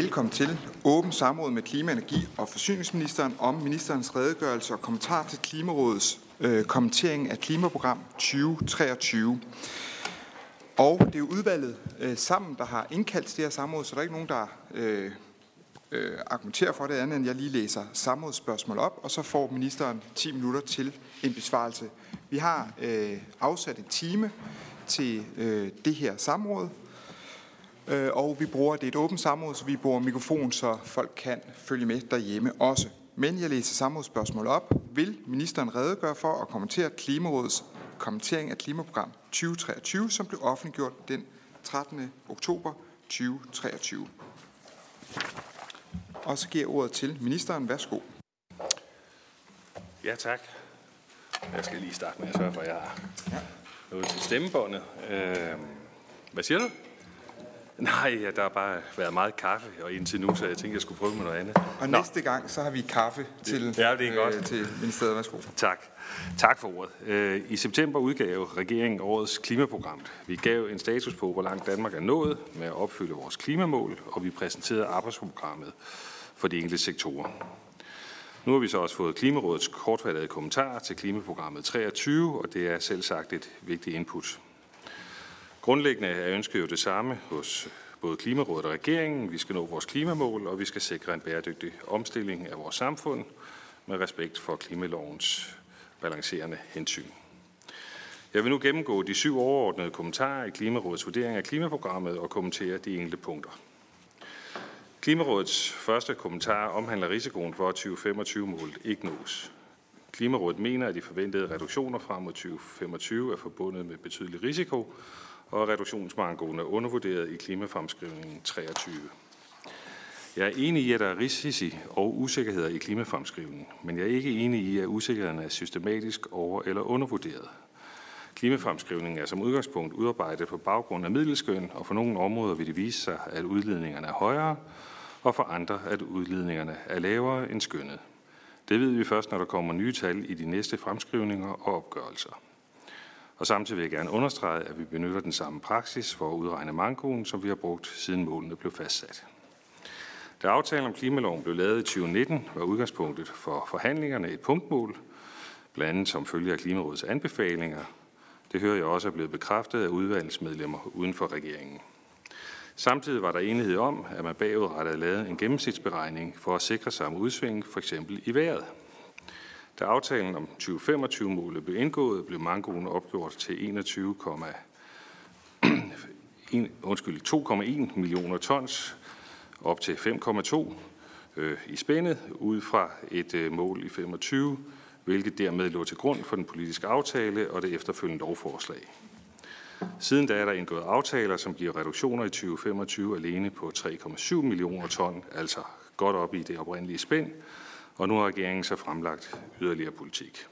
Velkommen til åben samråd med klima-, energi- og forsyningsministeren om ministerens redegørelse og kommentar til Klimarådets øh, kommentering af klimaprogram 2023. Og det er jo udvalget øh, sammen, der har indkaldt til det her samråd, så der er ikke nogen, der øh, øh, argumenterer for det andet, end jeg lige læser samrådsspørgsmål op, og så får ministeren 10 minutter til en besvarelse. Vi har øh, afsat en time til øh, det her samråd, Øh, og vi bruger, det er et åbent samråd, så vi bruger mikrofon, så folk kan følge med derhjemme også. Men jeg læser samrådsspørgsmål op. Vil ministeren redegøre for at kommentere Klimarådets kommentering af klimaprogram 2023, som blev offentliggjort den 13. oktober 2023? Og så giver jeg ordet til ministeren. Værsgo. Ja, tak. Jeg skal lige starte med at sørge for, at jeg har noget til stemmebåndet. Øh, hvad siger du? Nej, der har bare været meget kaffe og indtil nu, så jeg tænkte, jeg skulle prøve med noget andet. Og Nå. næste gang, så har vi kaffe til, Ja, det er godt. Øh, til ministeriet. Værsgo. Tak. Tak for ordet. Øh, I september udgav regeringen årets klimaprogram. Vi gav en status på, hvor langt Danmark er nået med at opfylde vores klimamål, og vi præsenterede arbejdsprogrammet for de enkelte sektorer. Nu har vi så også fået Klimarådets kortfattede kommentarer til klimaprogrammet 23, og det er selv sagt et vigtigt input. Grundlæggende er ønsket jo det samme hos både Klimarådet og regeringen. Vi skal nå vores klimamål, og vi skal sikre en bæredygtig omstilling af vores samfund med respekt for klimalovens balancerende hensyn. Jeg vil nu gennemgå de syv overordnede kommentarer i Klimarådets vurdering af klimaprogrammet og kommentere de enkelte punkter. Klimarådets første kommentar omhandler risikoen for, at 2025-målet ikke nås. Klimarådet mener, at de forventede reduktioner frem mod 2025 er forbundet med betydelig risiko, og reduktionsmangoen er undervurderet i klimafremskrivningen 23. Jeg er enig i, at der er risici og usikkerheder i klimafremskrivningen, men jeg er ikke enig i, at usikkerhederne er systematisk over- eller undervurderet. Klimafremskrivningen er som udgangspunkt udarbejdet på baggrund af middelskøn, og for nogle områder vil det vise sig, at udledningerne er højere, og for andre, at udledningerne er lavere end skønnet. Det ved vi først, når der kommer nye tal i de næste fremskrivninger og opgørelser. Og samtidig vil jeg gerne understrege, at vi benytter den samme praksis for at udregne mankoen, som vi har brugt siden målene blev fastsat. Da aftalen om klimaloven blev lavet i 2019, var udgangspunktet for forhandlingerne et punktmål, blandt andet som følge af Klimarådets anbefalinger. Det hører jeg også er blevet bekræftet af udvalgsmedlemmer uden for regeringen. Samtidig var der enighed om, at man bagudrettet lavede en gennemsnitsberegning for at sikre sig om udsving, for eksempel i vejret. Da aftalen om 2025-målet blev indgået, blev mangoen opgjort til 21, 2,1 millioner tons op til 5,2 øh, i spændet ud fra et øh, mål i 25, hvilket dermed lå til grund for den politiske aftale og det efterfølgende lovforslag. Siden da er der indgået aftaler, som giver reduktioner i 2025 alene på 3,7 millioner ton, altså godt op i det oprindelige spænd, og nu har regeringen så fremlagt yderligere politik.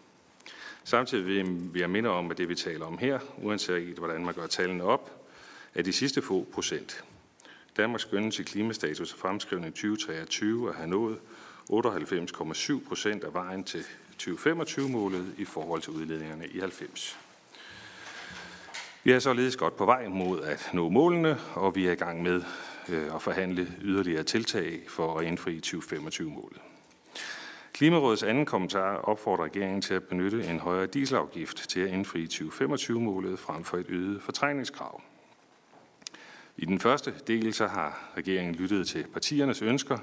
Samtidig vil jeg minde om, at det vi taler om her, uanset hvordan man gør tallene op, er de sidste få procent. Danmarks skønnes i klimastatus og fremskrivning 2023 at have nået 98,7 procent af vejen til 2025-målet i forhold til udledningerne i 90. Vi er således godt på vej mod at nå målene, og vi er i gang med øh, at forhandle yderligere tiltag for at indfri 2025-målet. Klimarådets anden kommentar opfordrer regeringen til at benytte en højere dieselafgift til at indfri 2025-målet frem for et øget fortrængningskrav. I den første del så har regeringen lyttet til partiernes ønsker,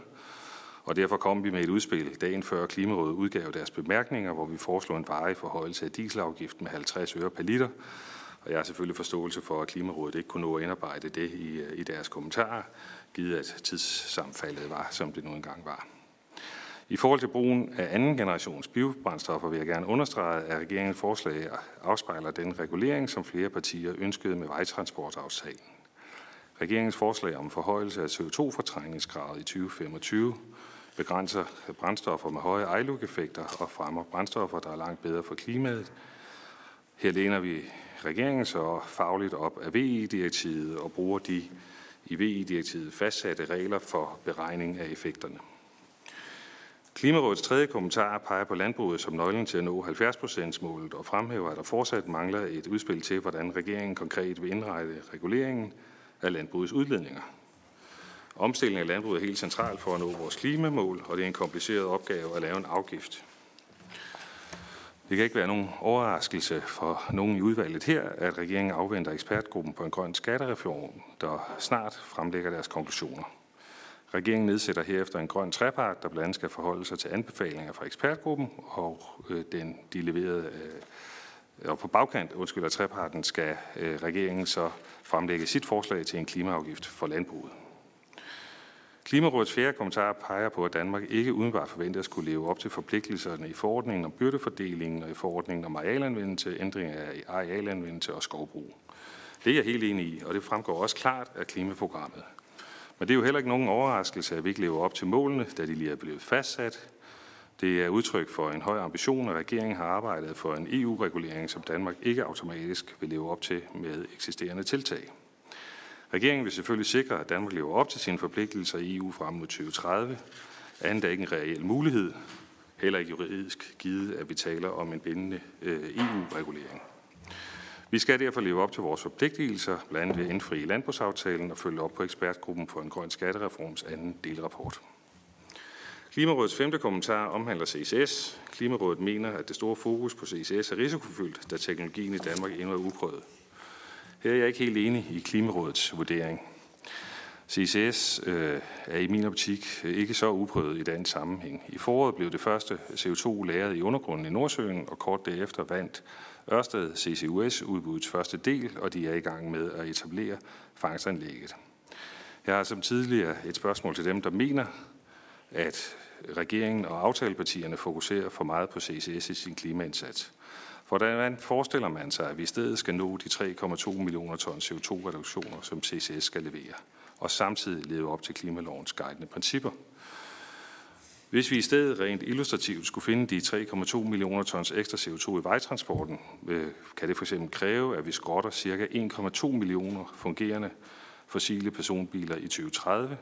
og derfor kom vi med et udspil dagen før Klimarådet udgav deres bemærkninger, hvor vi foreslog en varig forhøjelse af dieselafgiften med 50 øre per liter. Og jeg har selvfølgelig forståelse for, at Klimarådet ikke kunne nå at indarbejde det i, øh, i deres kommentarer, givet at tidssammenfaldet var, som det nu engang var. I forhold til brugen af anden generations biobrændstoffer vil jeg gerne understrege, at regeringens forslag afspejler den regulering, som flere partier ønskede med vejtransportaftalen. Regeringens forslag om forhøjelse af CO2-fortrængningskravet i 2025 begrænser brændstoffer med høje ILUC-effekter og fremmer brændstoffer, der er langt bedre for klimaet. Her læner vi regeringen så fagligt op af VE-direktivet og bruger de i VE-direktivet fastsatte regler for beregning af effekterne. Klimarådets tredje kommentar peger på landbruget som nøglen til at nå 70%-målet og fremhæver, at der fortsat mangler et udspil til, hvordan regeringen konkret vil indrette reguleringen af landbrugets udledninger. Omstillingen af landbruget er helt central for at nå vores klimamål, og det er en kompliceret opgave at lave en afgift. Det kan ikke være nogen overraskelse for nogen i udvalget her, at regeringen afventer ekspertgruppen på en grøn skattereform, der snart fremlægger deres konklusioner. Regeringen nedsætter herefter en grøn trepart, der blandt andet skal forholde sig til anbefalinger fra ekspertgruppen, og øh, den, de leverede, øh, og på bagkant undskyld, af treparten skal øh, regeringen så fremlægge sit forslag til en klimaafgift for landbruget. Klimarådets fjerde kommentar peger på, at Danmark ikke udenbart forventer at skulle leve op til forpligtelserne i forordningen om byrdefordelingen og i forordningen om arealanvendelse, ændring af arealanvendelse og skovbrug. Det er jeg helt enig i, og det fremgår også klart af klimaprogrammet. Men det er jo heller ikke nogen overraskelse, at vi ikke lever op til målene, da de lige er blevet fastsat. Det er udtryk for en høj ambition, at regeringen har arbejdet for en EU-regulering, som Danmark ikke automatisk vil leve op til med eksisterende tiltag. Regeringen vil selvfølgelig sikre, at Danmark lever op til sine forpligtelser i EU frem mod 2030. Andet er ikke en reel mulighed, heller ikke juridisk givet, at vi taler om en bindende øh, EU-regulering. Vi skal derfor leve op til vores forpligtelser, blandt andet ved at indfri landbrugsaftalen og følge op på ekspertgruppen for en grøn skattereforms anden delrapport. Klimarådets femte kommentar omhandler CCS. Klimarådet mener, at det store fokus på CCS er risikofyldt, da teknologien i Danmark endnu er uprøvet. Her er jeg ikke helt enig i Klimarådets vurdering. CCS øh, er i min optik ikke så uprøvet i den sammenhæng. I foråret blev det første CO2 lagret i undergrunden i Nordsøen, og kort derefter vandt Ørsted CCUS udbuddets første del, og de er i gang med at etablere fangstanlægget. Jeg har som tidligere et spørgsmål til dem, der mener, at regeringen og aftalepartierne fokuserer for meget på CCS i sin klimaindsats. Hvordan forestiller man sig, at vi i stedet skal nå de 3,2 millioner ton CO2-reduktioner, som CCS skal levere, og samtidig leve op til klimalovens guidende principper? Hvis vi i stedet rent illustrativt skulle finde de 3,2 millioner tons ekstra CO2 i vejtransporten, øh, kan det fx kræve, at vi skrotter ca. 1,2 millioner fungerende fossile personbiler i 2030.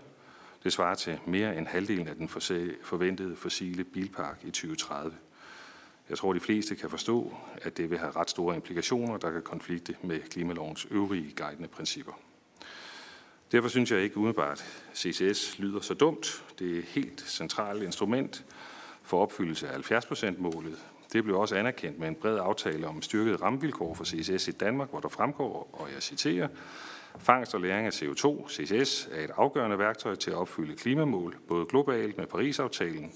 Det svarer til mere end halvdelen af den forventede fossile bilpark i 2030. Jeg tror, de fleste kan forstå, at det vil have ret store implikationer, der kan konflikte med klimalovens øvrige guidende principper. Derfor synes jeg ikke umiddelbart, at CCS lyder så dumt. Det er et helt centralt instrument for opfyldelse af 70%-målet. Det blev også anerkendt med en bred aftale om styrkede rammevilkår for CCS i Danmark, hvor der fremgår, og jeg citerer, Fangst og læring af CO2, CCS, er et afgørende værktøj til at opfylde klimamål, både globalt med Paris-aftalen,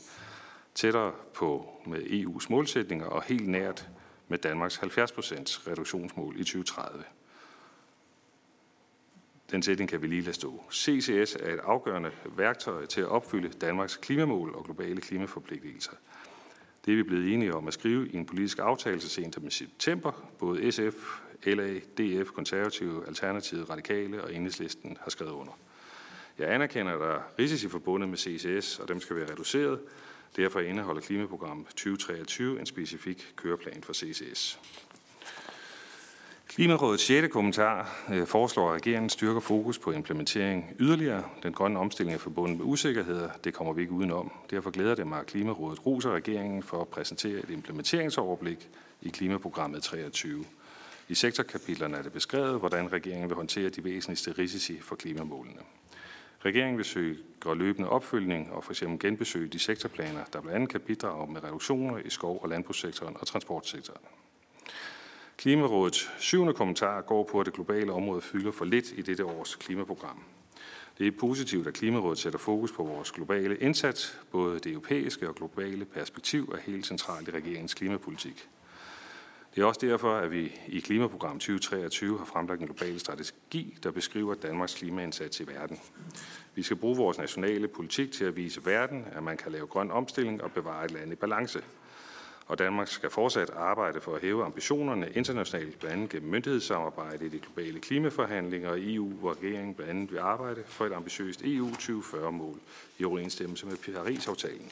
tættere på med EU's målsætninger og helt nært med Danmarks 70% reduktionsmål i 2030. Den sætning kan vi lige lade stå. CCS er et afgørende værktøj til at opfylde Danmarks klimamål og globale klimaforpligtelser. Det er vi blevet enige om at skrive i en politisk aftale så sent som i september. Både SF, LA, DF, Konservative, Alternativet, Radikale og Enhedslisten har skrevet under. Jeg anerkender, at der er risici forbundet med CCS, og dem skal være reduceret. Derfor indeholder klimaprogrammet 2023 en specifik køreplan for CCS. Klimarådets 6. kommentar øh, foreslår, at regeringen styrker fokus på implementering yderligere. Den grønne omstilling er forbundet med usikkerheder. Det kommer vi ikke udenom. Derfor glæder det mig, at Klimarådet roser regeringen for at præsentere et implementeringsoverblik i Klimaprogrammet 23. I sektorkapitlerne er det beskrevet, hvordan regeringen vil håndtere de væsentligste risici for klimamålene. Regeringen vil søge løbende opfølgning og f.eks. genbesøge de sektorplaner, der blandt andet kan bidrage med reduktioner i skov- og landbrugssektoren og transportsektoren. Klimarådets syvende kommentar går på, at det globale område fylder for lidt i dette års klimaprogram. Det er positivt, at Klimarådet sætter fokus på vores globale indsats. Både det europæiske og globale perspektiv er helt centralt i regeringens klimapolitik. Det er også derfor, at vi i Klimaprogram 2023 har fremlagt en global strategi, der beskriver Danmarks klimaindsats i verden. Vi skal bruge vores nationale politik til at vise verden, at man kan lave grøn omstilling og bevare et land i balance – og Danmark skal fortsat arbejde for at hæve ambitionerne internationalt, blandt andet gennem myndighedssamarbejde i de globale klimaforhandlinger og EU, hvor regeringen blandt andet vil arbejde for et ambitiøst EU 2040-mål i overensstemmelse med Paris-aftalen.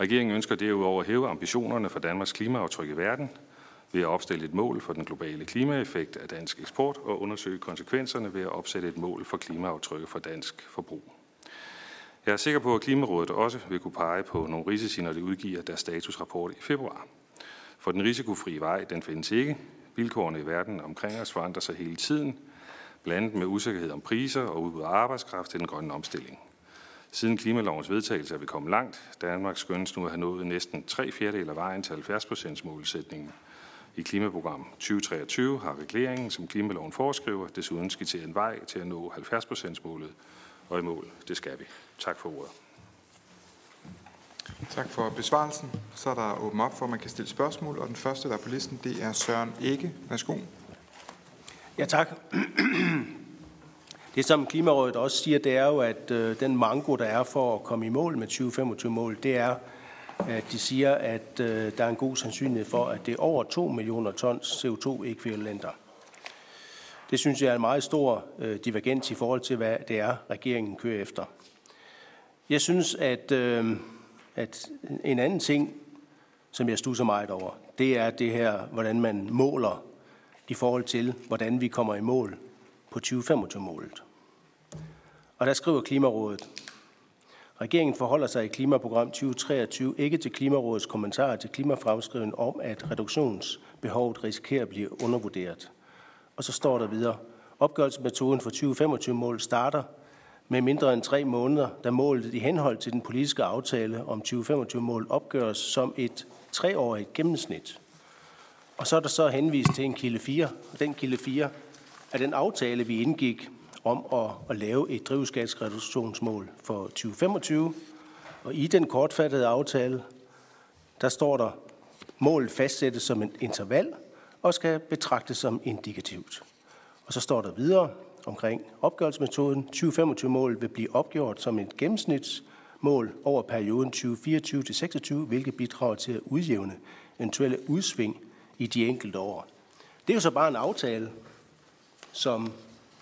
Regeringen ønsker derudover at hæve ambitionerne for Danmarks klimaaftryk i verden ved at opstille et mål for den globale klimaeffekt af dansk eksport og undersøge konsekvenserne ved at opsætte et mål for klimaaftrykket for dansk forbrug. Jeg er sikker på, at Klimarådet også vil kunne pege på nogle risici, når det udgiver deres statusrapport i februar. For den risikofrie vej, den findes ikke. Vilkårene i verden omkring os forandrer sig hele tiden. blandt andet med usikkerhed om priser og udbud af arbejdskraft til den grønne omstilling. Siden klimalovens vedtagelse er vi kommet langt. Danmark skønnes nu at have nået næsten tre fjerdedel af vejen til 70% målsætningen. I klimaprogram 2023 har regeringen, som klimaloven foreskriver, desuden skitseret en vej til at nå 70% målet, og i mål, det skal vi. Tak for ordet. Tak for besvarelsen. Så er der åbent op for, at man kan stille spørgsmål, og den første, der er på listen, det er Søren Ikke. Værsgo. Ja, tak. Det, som Klimarådet også siger, det er jo, at øh, den mango, der er for at komme i mål med 2025-mål, det er, at de siger, at øh, der er en god sandsynlighed for, at det er over 2 millioner tons CO2-ekvivalenter. Det synes jeg er en meget stor øh, divergens i forhold til, hvad det er, regeringen kører efter. Jeg synes, at, øh, at en anden ting, som jeg stusser meget over, det er det her, hvordan man måler i forhold til, hvordan vi kommer i mål på 2025-målet. Og der skriver Klimarådet, Regeringen forholder sig i Klimaprogram 2023 ikke til Klimarådets kommentarer til klimafremskrivningen om, at reduktionsbehovet risikerer at blive undervurderet. Og så står der videre, opgørelsesmetoden for 2025-mål starter med mindre end tre måneder, da målet i henhold til den politiske aftale om 2025-mål opgøres som et treårigt gennemsnit. Og så er der så henvist til en kilde 4, og den kilde 4 er den aftale, vi indgik om at, at lave et drivhusgasreduktionsmål for 2025. Og i den kortfattede aftale, der står der, målet fastsættes som et interval og skal betragtes som indikativt. Og så står der videre omkring opgørelsesmetoden. 2025-målet vil blive opgjort som et gennemsnitsmål over perioden 2024-26, hvilket bidrager til at udjævne eventuelle udsving i de enkelte år. Det er jo så bare en aftale, som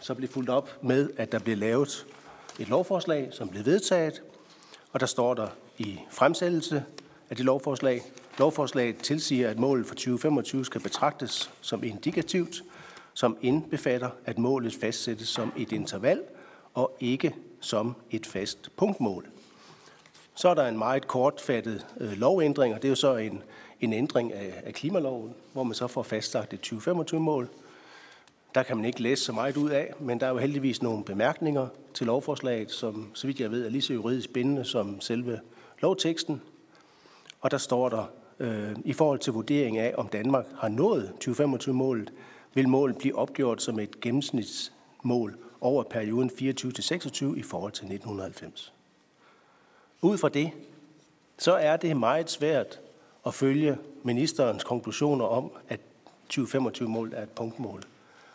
så blev fuldt op med, at der blev lavet et lovforslag, som blev vedtaget, og der står der i fremsættelse af det lovforslag, lovforslaget tilsiger, at målet for 2025 skal betragtes som indikativt, som indbefatter, at målet fastsættes som et interval og ikke som et fast punktmål. Så er der en meget kortfattet øh, lovændring, og det er jo så en, en ændring af, af klimaloven, hvor man så får fastlagt et 2025-mål, der kan man ikke læse så meget ud af, men der er jo heldigvis nogle bemærkninger til lovforslaget, som så vidt jeg ved er lige så juridisk bindende som selve lovteksten. Og der står der, øh, i forhold til vurdering af, om Danmark har nået 2025-målet, vil målet blive opgjort som et gennemsnitsmål over perioden 24-26 i forhold til 1990. Ud fra det, så er det meget svært at følge ministerens konklusioner om, at 2025-målet er et punktmål.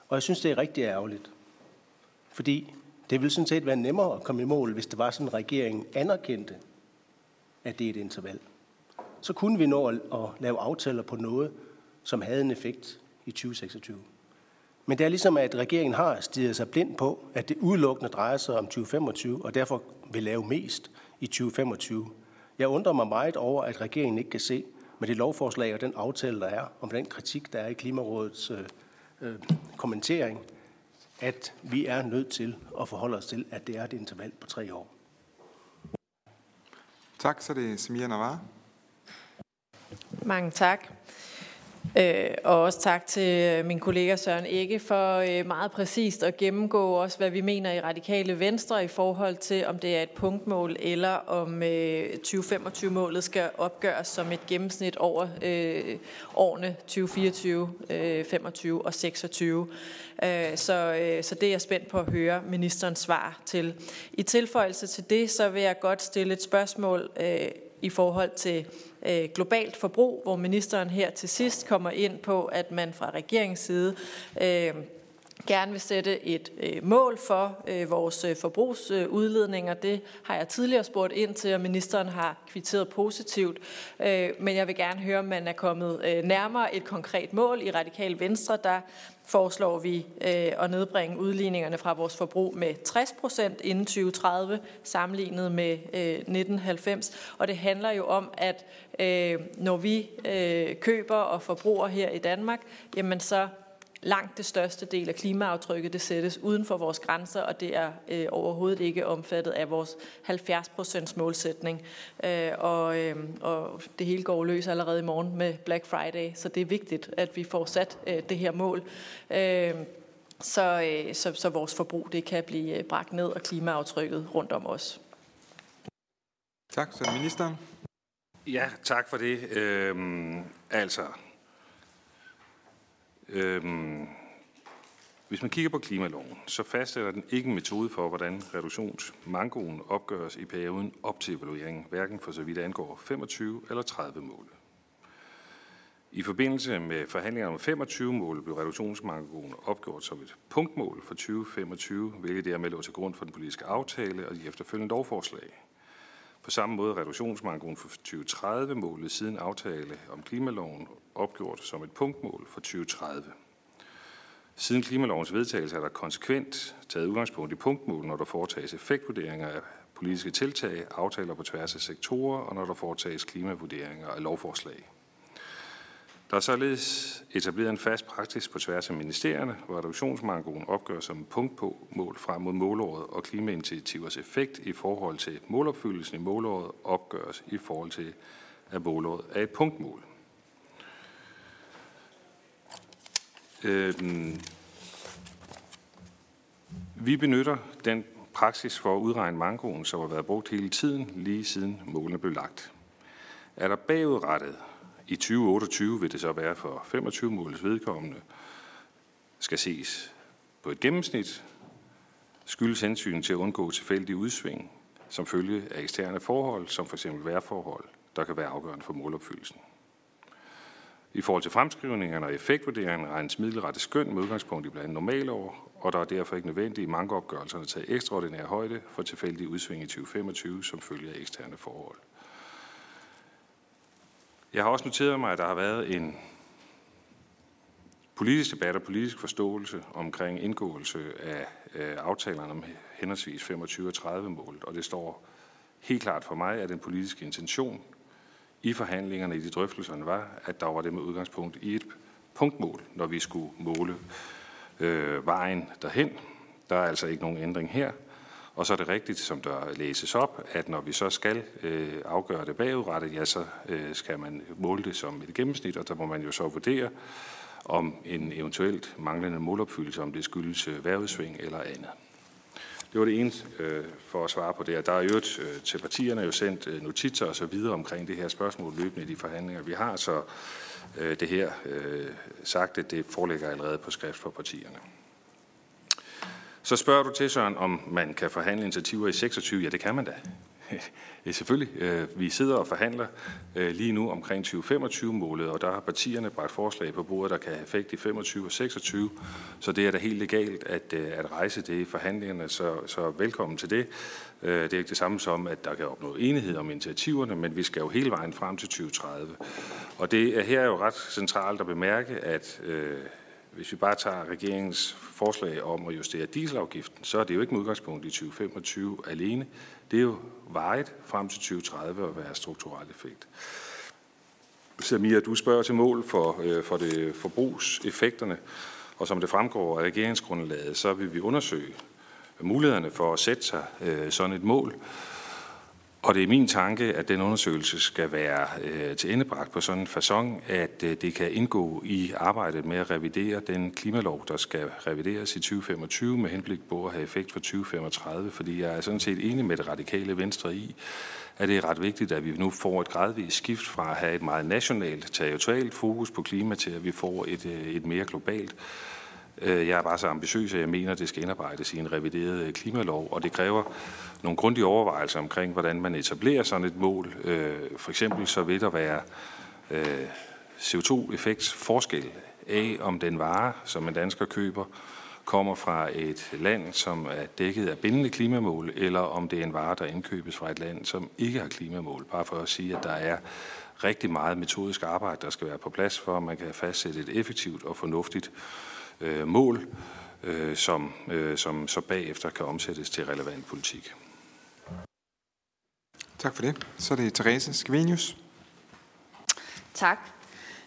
Og jeg synes, det er rigtig ærgerligt. Fordi det ville sådan set være nemmere at komme i mål, hvis det var sådan, at regeringen anerkendte, at det er et interval. Så kunne vi nå at, at lave aftaler på noget, som havde en effekt i 2026. Men det er ligesom, at regeringen har stiget sig blind på, at det udelukkende drejer sig om 2025, og derfor vil lave mest i 2025. Jeg undrer mig meget over, at regeringen ikke kan se med det lovforslag og den aftale, der er, om den kritik, der er i Klimarådets øh, øh, kommentering, at vi er nødt til at forholde os til, at det er et interval på tre år. Tak, så det er Samia Navar. Mange tak. Øh, og også tak til øh, min kollega Søren Ikke for øh, meget præcist at gennemgå også, hvad vi mener i radikale venstre i forhold til, om det er et punktmål, eller om øh, 2025-målet skal opgøres som et gennemsnit over øh, årene 2024, 25 og 26. Så, så det er jeg spændt på at høre ministerens svar til. I tilføjelse til det, så vil jeg godt stille et spørgsmål i forhold til øh, globalt forbrug, hvor ministeren her til sidst kommer ind på, at man fra regeringens side øh, gerne vil sætte et øh, mål for øh, vores øh, forbrugsudledninger. Det har jeg tidligere spurgt ind til, og ministeren har kvitteret positivt. Øh, men jeg vil gerne høre, om man er kommet øh, nærmere et konkret mål. I Radikal Venstre, der foreslår vi øh, at nedbringe udligningerne fra vores forbrug med 60 procent inden 2030, sammenlignet med øh, 1990. Og det handler jo om, at øh, når vi øh, køber og forbruger her i Danmark, jamen så langt det største del af klimaaftrykket, det sættes uden for vores grænser, og det er øh, overhovedet ikke omfattet af vores 70% målsætning. Øh, og, øh, og det hele går løs allerede i morgen med Black Friday, så det er vigtigt, at vi får sat øh, det her mål. Øh, så, øh, så, så vores forbrug det kan blive bragt ned og klimaaftrykket rundt om os. Tak, så ministeren. Ja, tak for det. Øhm, altså, øhm, hvis man kigger på klimaloven, så fastsætter den ikke en metode for, hvordan reduktionsmangoen opgøres i perioden op til evalueringen, hverken for så vidt angår 25 eller 30 mål. I forbindelse med forhandlingerne om 25 mål blev reduktionsmangoen opgjort som et punktmål for 2025, hvilket dermed lå til grund for den politiske aftale og de efterfølgende lovforslag. På samme måde er reduktionsmangoen for 2030-målet siden aftale om klimaloven opgjort som et punktmål for 2030. Siden klimalovens vedtagelse er der konsekvent taget udgangspunkt i punktmål, når der foretages effektvurderinger af politiske tiltag, aftaler på tværs af sektorer og når der foretages klimavurderinger af lovforslag. Der er således etableret en fast praksis på tværs af ministerierne, hvor reduktionsmangoen opgøres som punktmål frem mod målåret og klimainitiativers effekt i forhold til målopfyldelsen i målåret opgøres i forhold til, at målåret er et punktmål. Øhm, vi benytter den praksis for at udregne mangoen, som har været brugt hele tiden, lige siden målene blev lagt. Er der bagudrettet i 2028 vil det så være for 25 målets vedkommende, skal ses på et gennemsnit, skyldes hensyn til at undgå tilfældige udsving, som følge af eksterne forhold, som f.eks. vejrforhold, der kan være afgørende for målopfyldelsen. I forhold til fremskrivningerne og effektvurderingen regnes middelrette skøn med udgangspunkt i blandt normale normalår, og der er derfor ikke nødvendigt i mange opgørelserne at tage ekstraordinær højde for tilfældige udsving i 2025 som følge af eksterne forhold. Jeg har også noteret mig, at der har været en politisk debat og politisk forståelse omkring indgåelse af øh, aftalerne om henholdsvis 25 og 30 målet, og det står helt klart for mig, at den politiske intention i forhandlingerne, i de drøftelserne var, at der var det med udgangspunkt i et punktmål, når vi skulle måle øh, vejen derhen. Der er altså ikke nogen ændring her. Og så er det rigtigt, som der læses op, at når vi så skal øh, afgøre det bagudrettet, ja, så øh, skal man måle det som et gennemsnit, og der må man jo så vurdere, om en eventuelt manglende målopfyldelse, om det skyldes øh, vejrudsving eller andet. Det var det ene øh, for at svare på det. Der er jo øh, til partierne jo sendt øh, notitser og så videre omkring det her spørgsmål løbende i de forhandlinger, vi har, så øh, det her øh, sagt, at det foreligger allerede på skrift for partierne. Så spørger du til, Søren, om man kan forhandle initiativer i 26. Ja, det kan man da. Ja, selvfølgelig. Øh, vi sidder og forhandler øh, lige nu omkring 2025-målet, og der har partierne bragt forslag på bordet, der kan have effekt i 25 og 26. Så det er da helt legalt at, øh, at rejse det i forhandlingerne, så, så velkommen til det. Det er ikke det samme som, at der kan opnå enighed om initiativerne, men vi skal jo hele vejen frem til 2030. Og det er her jo ret centralt at bemærke, at hvis vi bare tager regeringens forslag om at justere dieselafgiften, så er det jo ikke med udgangspunkt i 2025 alene. Det er jo vejet frem til 2030 at være strukturel effekt. Samir, du spørger til mål for, øh, for det forbrugseffekterne, og som det fremgår af regeringsgrundlaget, så vil vi undersøge mulighederne for at sætte sig øh, sådan et mål. Og det er min tanke, at den undersøgelse skal være øh, til endebragt på sådan en façon, at øh, det kan indgå i arbejdet med at revidere den klimalov, der skal revideres i 2025 med henblik på at have effekt for 2035, fordi jeg er sådan set enig med det radikale venstre i, at det er ret vigtigt, at vi nu får et gradvist skift fra at have et meget nationalt, territorialt fokus på klima til, at vi får et, øh, et mere globalt. Øh, jeg er bare så ambitiøs, at jeg mener, at det skal indarbejdes i en revideret øh, klimalov, og det kræver nogle grundige overvejelser omkring, hvordan man etablerer sådan et mål. Øh, for eksempel så vil der være øh, CO2-effekts forskel af, om den vare, som en dansker køber, kommer fra et land, som er dækket af bindende klimamål, eller om det er en vare, der indkøbes fra et land, som ikke har klimamål. Bare for at sige, at der er rigtig meget metodisk arbejde, der skal være på plads, for at man kan fastsætte et effektivt og fornuftigt øh, mål, øh, som, øh, som så bagefter kan omsættes til relevant politik. Tak for det. Så er det Therese Skvenius. Tak.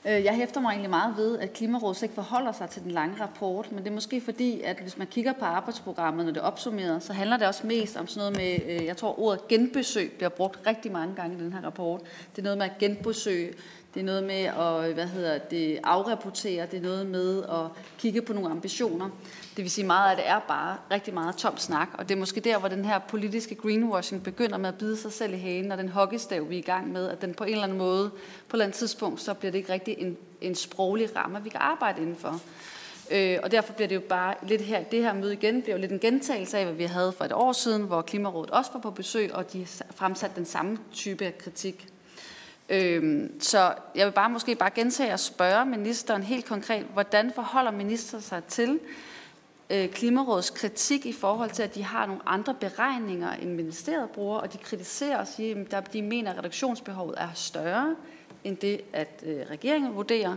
Øh, jeg hæfter mig egentlig meget ved, at Klimarådet ikke forholder sig til den lange rapport, men det er måske fordi, at hvis man kigger på arbejdsprogrammet, når det er opsummeret, så handler det også mest om sådan noget med, øh, jeg tror ordet genbesøg bliver brugt rigtig mange gange i den her rapport. Det er noget med at genbesøge det er noget med at hvad hedder det, afrapportere, det er noget med at kigge på nogle ambitioner. Det vil sige, meget af det er bare rigtig meget tom snak, og det er måske der, hvor den her politiske greenwashing begynder med at bide sig selv i hagen, og den hockeystav, vi er i gang med, at den på en eller anden måde, på et eller andet tidspunkt, så bliver det ikke rigtig en, en sproglig ramme, vi kan arbejde indenfor. Øh, og derfor bliver det jo bare lidt her, det her møde igen, bliver jo lidt en gentagelse af, hvad vi havde for et år siden, hvor Klimarådet også var på besøg, og de fremsatte den samme type af kritik. Øhm, så jeg vil bare måske bare gentage og spørge ministeren helt konkret, hvordan forholder ministeren sig til øh, Klimarådets kritik i forhold til, at de har nogle andre beregninger, end ministeriet bruger, og de kritiserer og siger, at de mener, at reduktionsbehovet er større end det, at øh, regeringen vurderer.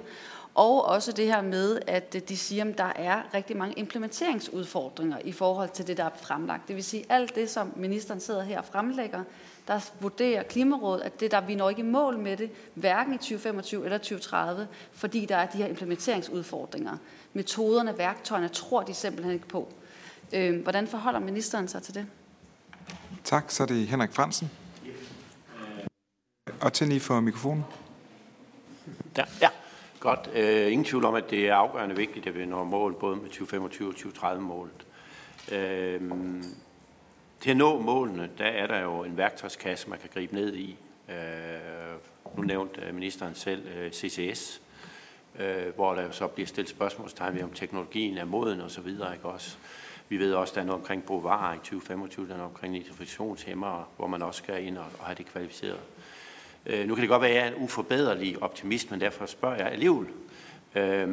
Og også det her med, at øh, de siger, at der er rigtig mange implementeringsudfordringer i forhold til det, der er fremlagt. Det vil sige, alt det, som ministeren sidder her og fremlægger, der vurderer Klimarådet, at det der, vi når ikke i mål med det, hverken i 2025 eller 2030, fordi der er de her implementeringsudfordringer. Metoderne, værktøjerne, tror de simpelthen ikke på. Øh, hvordan forholder ministeren sig til det? Tak, så er det Henrik Fransen. Og tænd lige for mikrofonen. Ja, ja. Godt. Øh, ingen tvivl om, at det er afgørende vigtigt, at vi når mål både med 2025 og 2030 målet. Øh, til at nå målene, der er der jo en værktøjskasse, man kan gribe ned i. Øh, nu nævnte øh, ministeren selv øh, CCS, øh, hvor der så bliver stillet spørgsmålstegn ved, om teknologien er moden osv. Ikke også? Vi ved også, at der er noget omkring Bovar i 2025, der er noget omkring nitrifikationshæmmer, hvor man også skal ind og, og have det kvalificeret. Øh, nu kan det godt være, at jeg er en uforbederlig optimist, men derfor spørger jeg alligevel. Øh,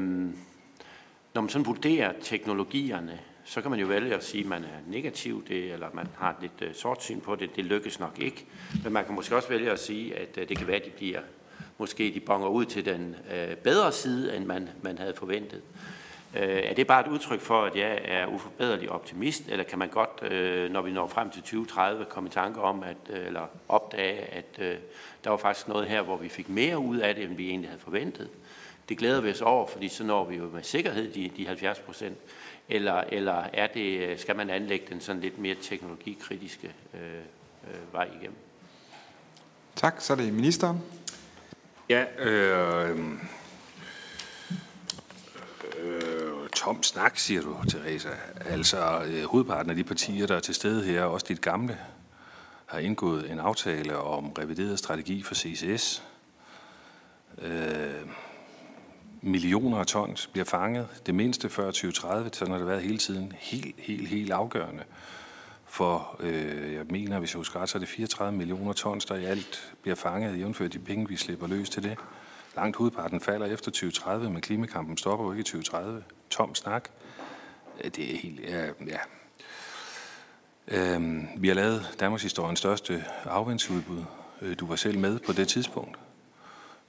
når man sådan vurderer teknologierne, så kan man jo vælge at sige, at man er negativ, det, eller man har et lidt øh, sort syn på det. Det lykkes nok ikke. Men man kan måske også vælge at sige, at øh, det kan være, at de bliver, måske de bonger ud til den øh, bedre side, end man, man havde forventet. Er det bare et udtryk for, at jeg er uforbederlig optimist, eller kan man godt, når vi når frem til 2030, komme i tanke om, at, eller opdage, at der var faktisk noget her, hvor vi fik mere ud af det, end vi egentlig havde forventet? Det glæder vi os over, fordi så når vi jo med sikkerhed de, de 70 procent. Eller, eller er det, skal man anlægge den sådan lidt mere teknologikritiske øh, øh, vej igennem? Tak, så er det ministeren. Ja, øh, øh, tom snak, siger du, Teresa. Altså, øh, hovedparten af de partier, der er til stede her, også dit gamle, har indgået en aftale om revideret strategi for CCS. Øh, millioner af tons bliver fanget, det mindste før 2030, sådan har det været hele tiden, helt, helt, helt afgørende. For øh, jeg mener, hvis jeg husker ret, så er det 34 millioner tons, der i alt bliver fanget, jævnført de penge, vi slipper løs til det. Langt hovedparten falder efter 2030, men klimakampen stopper jo ikke i 2030. Tom snak. Øh, det er helt, ja, ja. Øhm, vi har lavet Danmarks historiens største afvindsudbud. Øh, du var selv med på det tidspunkt.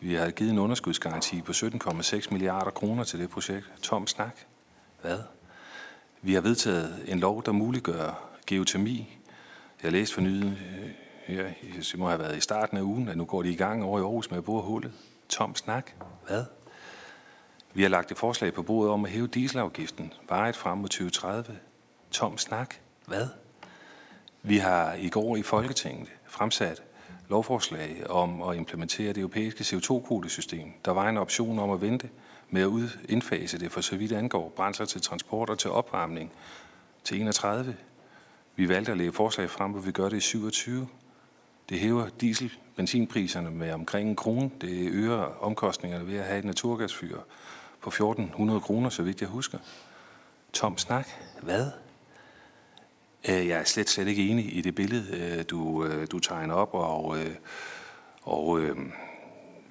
Vi har givet en underskudsgaranti på 17,6 milliarder kroner til det projekt. Tom snak. Hvad? Vi har vedtaget en lov, der muliggør geotermi. Jeg læste for nylig øh, her, ja, det må have været i starten af ugen, at nu går de i gang over i Aarhus med at bore hullet. Tom snak. Hvad? Vi har lagt et forslag på bordet om at hæve dieselafgiften varet frem mod 2030. Tom snak. Hvad? Vi har i går i Folketinget fremsat lovforslag om at implementere det europæiske CO2-kvotesystem. Der var en option om at vente med at indfase det for så vidt angår brændsler til transport og til opvarmning til 31. Vi valgte at lægge forslag frem, hvor vi gør det i 27. Det hæver diesel benzinpriserne med omkring en krone. Det øger omkostningerne ved at have et naturgasfyr på 1400 kroner, så vidt jeg husker. Tom snak. Hvad? Øh, jeg er slet, slet ikke enig i det billede, øh, du, øh, du tegner op, og, øh, og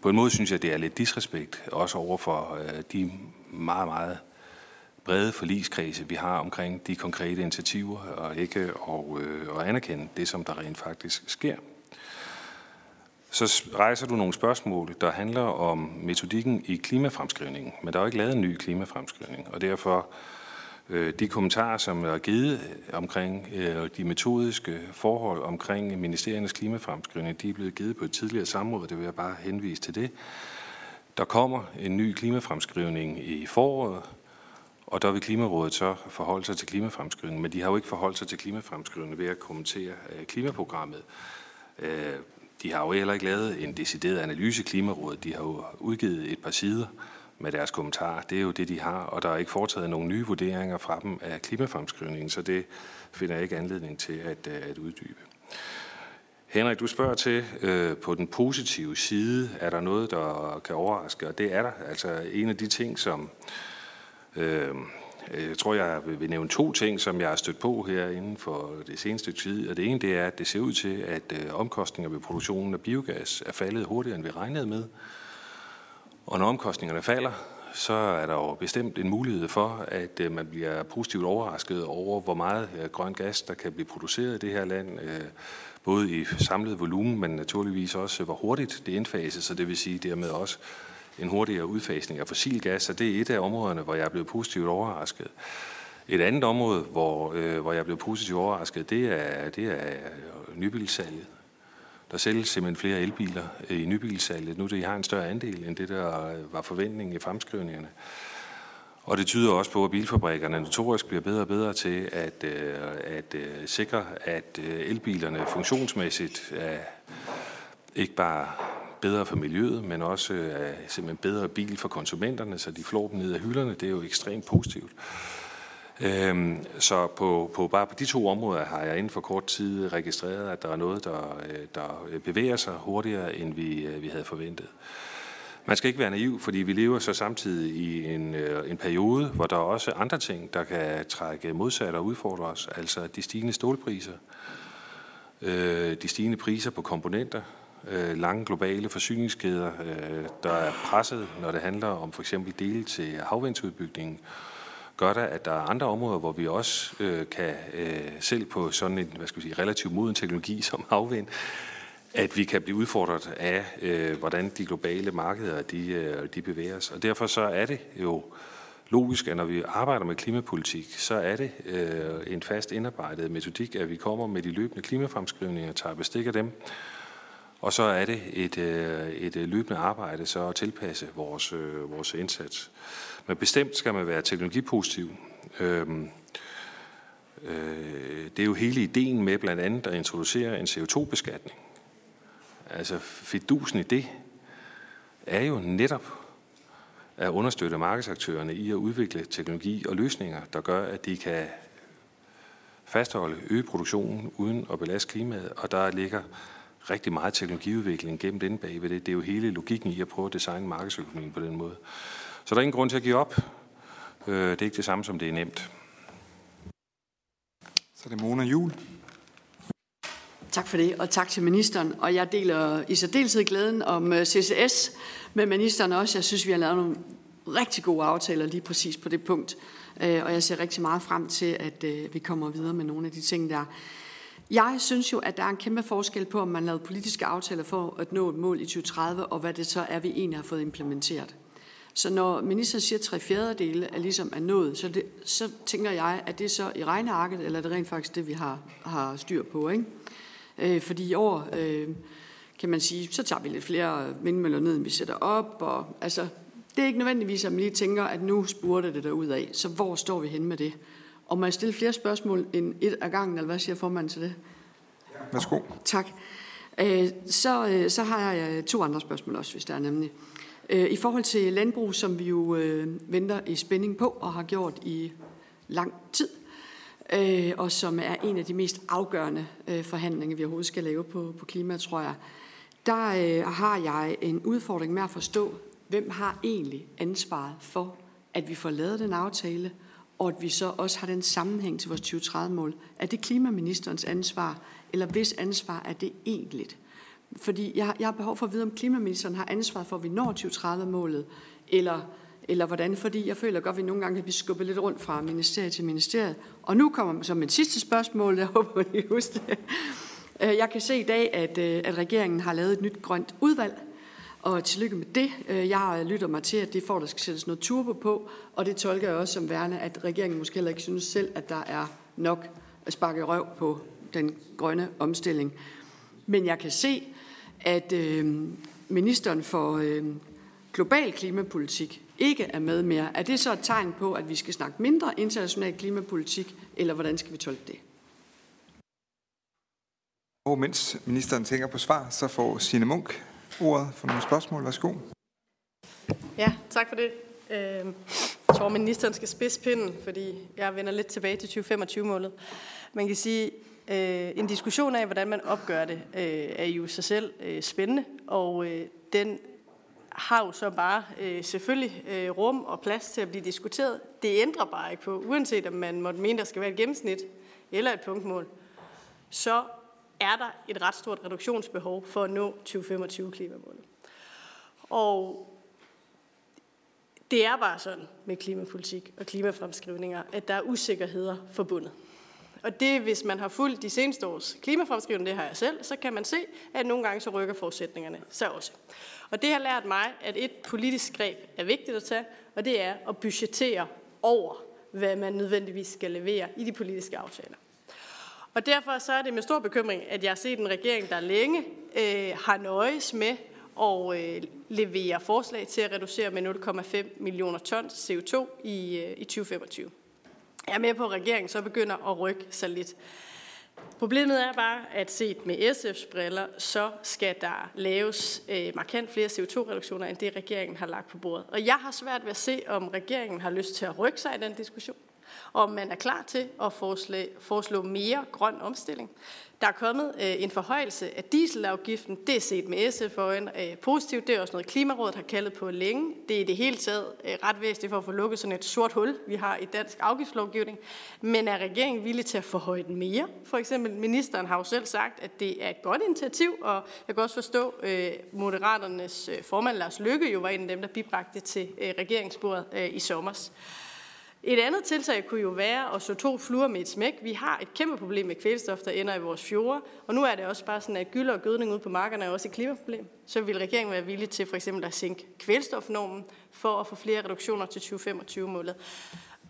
på en måde synes jeg, det er lidt disrespekt, også over for de meget, meget brede forligskredse, vi har omkring de konkrete initiativer, og ikke og, og anerkende det, som der rent faktisk sker. Så rejser du nogle spørgsmål, der handler om metodikken i klimafremskrivningen, men der er jo ikke lavet en ny klimafremskrivning, og derfor Øh, de kommentarer, som er givet øh, omkring øh, de metodiske forhold omkring ministeriernes klimafremskrivning, de er blevet givet på et tidligere samråd, det vil jeg bare henvise til det. Der kommer en ny klimafremskrivning i foråret, og der vil Klimarådet så forholde sig til klimafremskrivningen, men de har jo ikke forholdt sig til klimafremskrivningen ved at kommentere klimaprogrammet. de har jo heller ikke lavet en decideret analyse Klimarådet. De har jo udgivet et par sider med deres kommentarer. Det er jo det, de har, og der er ikke foretaget nogen nye vurderinger fra dem af klimafremskrivningen, så det finder jeg ikke anledning til at, øh, at uddybe. Henrik, du spørger til, øh, på den positive side, er der noget, der kan overraske? Og det er der. Altså en af de ting, som... Øh, jeg tror, jeg vil nævne to ting, som jeg har stødt på her inden for det seneste tid. Og det ene det er, at det ser ud til, at øh, omkostninger ved produktionen af biogas er faldet hurtigere, end vi regnede med. Og når omkostningerne falder, så er der jo bestemt en mulighed for, at øh, man bliver positivt overrasket over, hvor meget øh, grøn gas, der kan blive produceret i det her land. Øh, både i samlet volumen, men naturligvis også, hvor hurtigt det indfases, så det vil sige dermed også en hurtigere udfasning af fossil gas, så det er et af områderne, hvor jeg er blevet positivt overrasket. Et andet område, hvor, øh, hvor jeg er blevet positivt overrasket, det er, det er nybilsalget. Der sælges simpelthen flere elbiler i nybilsalget. Nu det har en større andel end det, der var forventningen i fremskrivningerne. Og det tyder også på, at bilfabrikkerne notorisk bliver bedre og bedre til at, øh, at, at sikre, at øh, elbilerne funktionsmæssigt er ikke bare bedre for miljøet, men også er simpelthen bedre bil for konsumenterne, så de flår dem ned af hylderne. Det er jo ekstremt positivt. Øhm, så på, på bare på de to områder har jeg inden for kort tid registreret, at der er noget, der, øh, der øh, bevæger sig hurtigere, end vi, øh, vi havde forventet. Man skal ikke være naiv, fordi vi lever så samtidig i en, en periode, hvor der er også andre ting, der kan trække modsat og udfordre os. Altså de stigende stålpriser, øh, de stigende priser på komponenter, øh, lange globale forsyningskæder, øh, der er presset, når det handler om for eksempel dele til havvindsudbygningen, gør da, at der er andre områder, hvor vi også øh, kan øh, selv på sådan en hvad skal vi sige, relativt moden teknologi som havvind, at vi kan blive udfordret af, øh, hvordan de globale markeder de, øh, de bevæger sig. Og derfor så er det jo logisk, at når vi arbejder med klimapolitik, så er det øh, en fast indarbejdet metodik, at vi kommer med de løbende klimafremskrivninger, tager bestik af dem, og så er det et, øh, et løbende arbejde så at tilpasse vores, øh, vores indsats. Men bestemt skal man være teknologipositiv. Øhm, øh, det er jo hele ideen med blandt andet at introducere en CO2-beskatning. Altså fidusen i det er jo netop at understøtte markedsaktørerne i at udvikle teknologi og løsninger, der gør, at de kan fastholde, øge produktionen uden at belaste klimaet, og der ligger rigtig meget teknologiudvikling gennem den bagved det. Det er jo hele logikken i at prøve at designe markedsøkonomien på den måde. Så der er ingen grund til at give op. Øh, det er ikke det samme, som det er nemt. Så er det Mona Jul. Tak for det, og tak til ministeren. Og jeg deler i særdeleshed glæden om øh, CCS med ministeren også. Jeg synes, vi har lavet nogle rigtig gode aftaler lige præcis på det punkt. Øh, og jeg ser rigtig meget frem til, at vi kommer videre med nogle af de ting, der jeg synes jo, at der er en kæmpe forskel på, om man lavede politiske aftaler for at nå et mål i 2030, og hvad det så er, vi egentlig har fået implementeret. Så når ministeren siger, at tre fjerdedele er ligesom er nået, så, det, så tænker jeg, at det er så i regnearket, eller er det rent faktisk det, vi har, har styr på. Ikke? Øh, fordi i år, øh, kan man sige, så tager vi lidt flere vindmøller ned, end vi sætter op. Og, altså, det er ikke nødvendigvis, at man lige tænker, at nu spurgte det der ud af. Så hvor står vi hen med det? Og må jeg stille flere spørgsmål end et af gangen, eller hvad siger formanden til det? Ja. Værsgo. Tak. Øh, så, øh, så har jeg to andre spørgsmål også, hvis der er nemlig. Øh, Øh, I forhold til landbrug, som vi jo øh, venter i spænding på og har gjort i lang tid, øh, og som er en af de mest afgørende forhandlinger, vi overhovedet skal lave på, på klima, tror jeg, der har jeg en udfordring med at forstå, hvem har egentlig ansvaret for, at vi får lavet den aftale, og at vi så også har den sammenhæng til vores 2030-mål. Er det klimaministerens ansvar, eller hvis ansvar er det egentlig? Fordi jeg, jeg har behov for at vide, om klimaministeren har ansvar for, at vi når 2030-målet, eller, eller hvordan, fordi jeg føler godt, at vi nogle gange kan blive skubbet lidt rundt fra ministeriet til ministeriet. Og nu kommer så mit sidste spørgsmål, jeg håber, I husker det. Jeg kan se i dag, at, øh, at regeringen har lavet et nyt grønt udvalg, og tillykke med det. Øh, jeg lytter mig til, at det får, der skal sættes noget turbo på, og det tolker jeg også som værende, at regeringen måske heller ikke synes selv, at der er nok at sparke røv på den grønne omstilling. Men jeg kan se, at øh, ministeren for øh, global klimapolitik ikke er med mere. Er det så et tegn på, at vi skal snakke mindre international klimapolitik, eller hvordan skal vi tolke det? Og mens ministeren tænker på svar, så får Signe Munk ordet for nogle spørgsmål. Værsgo. Ja, tak for det. Øhm, jeg tror, ministeren skal spidse pinden, fordi jeg vender lidt tilbage til 2025-målet. Man kan sige, øh, en diskussion af, hvordan man opgør det, øh, er jo sig selv øh, spændende, og øh, den har jo så bare øh, selvfølgelig øh, rum og plads til at blive diskuteret. Det ændrer bare ikke på, uanset om man måtte mene, der skal være et gennemsnit eller et punktmål, så er der et ret stort reduktionsbehov for at nå 2025-klimamålet. Og det er bare sådan med klimapolitik og klimafremskrivninger, at der er usikkerheder forbundet. Og det, hvis man har fulgt de seneste års klimafremskrivning, det har jeg selv, så kan man se, at nogle gange så rykker forudsætningerne sig også. Og det har lært mig, at et politisk greb er vigtigt at tage, og det er at budgettere over, hvad man nødvendigvis skal levere i de politiske aftaler. Og derfor så er det med stor bekymring, at jeg har set en regering, der længe øh, har nøjes med at øh, levere forslag til at reducere med 0,5 millioner tons CO2 i, øh, i 2025. Jeg er med på, at regeringen så begynder at rykke sig lidt. Problemet er bare, at set med SF's briller, så skal der laves øh, markant flere CO2-reduktioner, end det regeringen har lagt på bordet. Og jeg har svært ved at se, om regeringen har lyst til at rykke sig i den diskussion om man er klar til at foreslå foreslå mere grøn omstilling. Der er kommet øh, en forhøjelse af dieselafgiften. Det er set med SF øjne øh, positivt. Det er også noget, Klimarådet har kaldet på længe. Det er i det hele taget øh, ret væsentligt for at få lukket sådan et sort hul, vi har i dansk afgiftslovgivning. Men er regeringen villig til at forhøje den mere? For eksempel, ministeren har jo selv sagt, at det er et godt initiativ, og jeg kan også forstå, at Moderaternes øh, formand Lars Lykke jo var en af dem, der bibragte til øh, regeringsbordet i sommers. Et andet tiltag kunne jo være at så to fluer med et smæk. Vi har et kæmpe problem med kvælstof, der ender i vores fjorde, og nu er det også bare sådan, at gylde og gødning ude på markerne er også et klimaproblem. Så vil regeringen være villig til for eksempel at sænke kvælstofnormen for at få flere reduktioner til 2025-målet.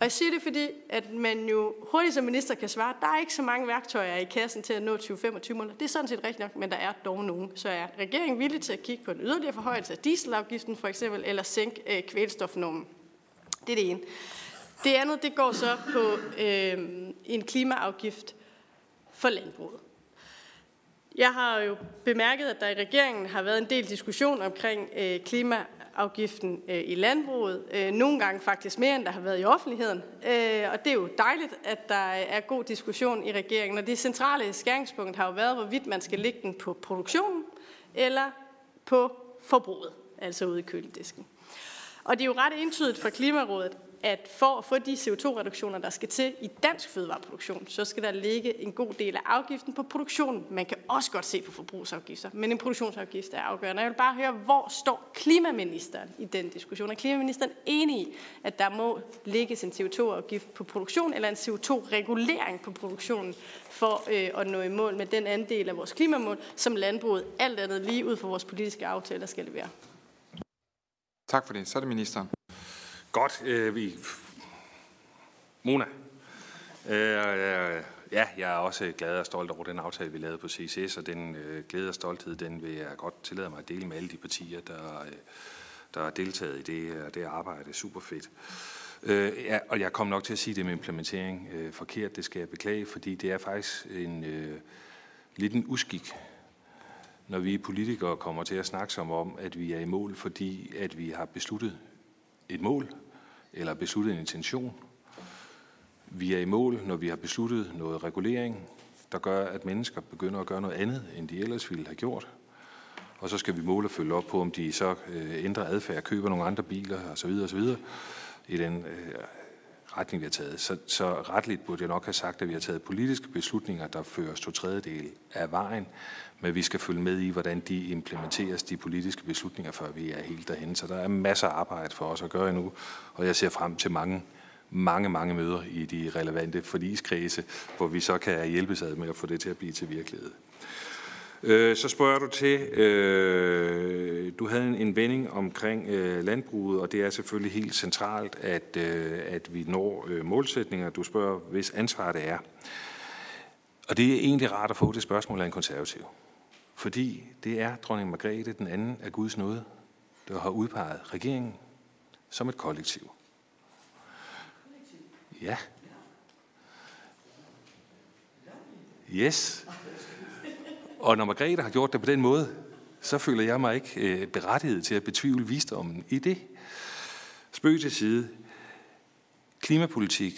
Og jeg siger det, fordi at man jo hurtigt som minister kan svare, at der er ikke så mange værktøjer i kassen til at nå 2025-målet. Det er sådan set rigtigt nok, men der er dog nogen. Så er regeringen villig til at kigge på en yderligere forhøjelse af dieselafgiften for eksempel, eller sænke øh, kvælstofnormen. Det er det ene. Det andet, det går så på øh, en klimaafgift for landbruget. Jeg har jo bemærket, at der i regeringen har været en del diskussion omkring øh, klimaafgiften øh, i landbruget. Øh, nogle gange faktisk mere, end der har været i offentligheden. Øh, og det er jo dejligt, at der øh, er god diskussion i regeringen. Og det centrale skæringspunkt har jo været, hvorvidt man skal lægge den på produktionen eller på forbruget, altså ude i køledisken. Og det er jo ret entydigt fra Klimarådet, at for at få de CO2-reduktioner, der skal til i dansk fødevareproduktion, så skal der ligge en god del af afgiften på produktionen. Man kan også godt se på forbrugsafgifter, men en produktionsafgift er afgørende. Jeg vil bare høre, hvor står klimaministeren i den diskussion? Er klimaministeren enig i, at der må ligge en CO2-afgift på produktion eller en CO2-regulering på produktionen for øh, at nå i mål med den andel af vores klimamål, som landbruget alt andet lige ud fra vores politiske aftaler skal levere? Tak for det. Så er det ministeren. Godt. Øh, vi... Mona. Øh, ja, jeg er også glad og stolt over den aftale, vi lavede på CCS, og den øh, glæde og stolthed, den vil jeg godt tillade mig at dele med alle de partier, der, øh, der har deltaget i det, og det arbejde. er Super fedt. Øh, ja, og jeg kom nok til at sige det med implementering øh, forkert, det skal jeg beklage, fordi det er faktisk en øh, lidt en uskik, når vi politikere kommer til at snakke som om, at vi er i mål, fordi at vi har besluttet et mål eller besluttet en intention. Vi er i mål, når vi har besluttet noget regulering, der gør, at mennesker begynder at gøre noget andet, end de ellers ville have gjort. Og så skal vi måle og følge op på, om de så øh, ændrer adfærd, køber nogle andre biler osv. osv. i den øh, retning, vi har taget. Så, så retligt burde jeg nok have sagt, at vi har taget politiske beslutninger, der fører os to tredjedel af vejen, men vi skal følge med i, hvordan de implementeres, de politiske beslutninger, før vi er helt derhen. Så der er masser af arbejde for os at gøre endnu, og jeg ser frem til mange mange, mange møder i de relevante forligskredse, hvor vi så kan hjælpes ad med at få det til at blive til virkelighed. Øh, så spørger du til, øh, du havde en, en vending omkring øh, landbruget, og det er selvfølgelig helt centralt, at, øh, at vi når øh, målsætninger. Du spørger, hvis ansvar det er. Og det er egentlig rart at få det spørgsmål af en konservativ. Fordi det er dronning Margrethe den anden af Guds nåde, der har udpeget regeringen som et kollektiv. Ja. Yes. Og når Margrethe har gjort det på den måde, så føler jeg mig ikke øh, berettiget til at betvivle visdommen i det. Spøg til side. Klimapolitik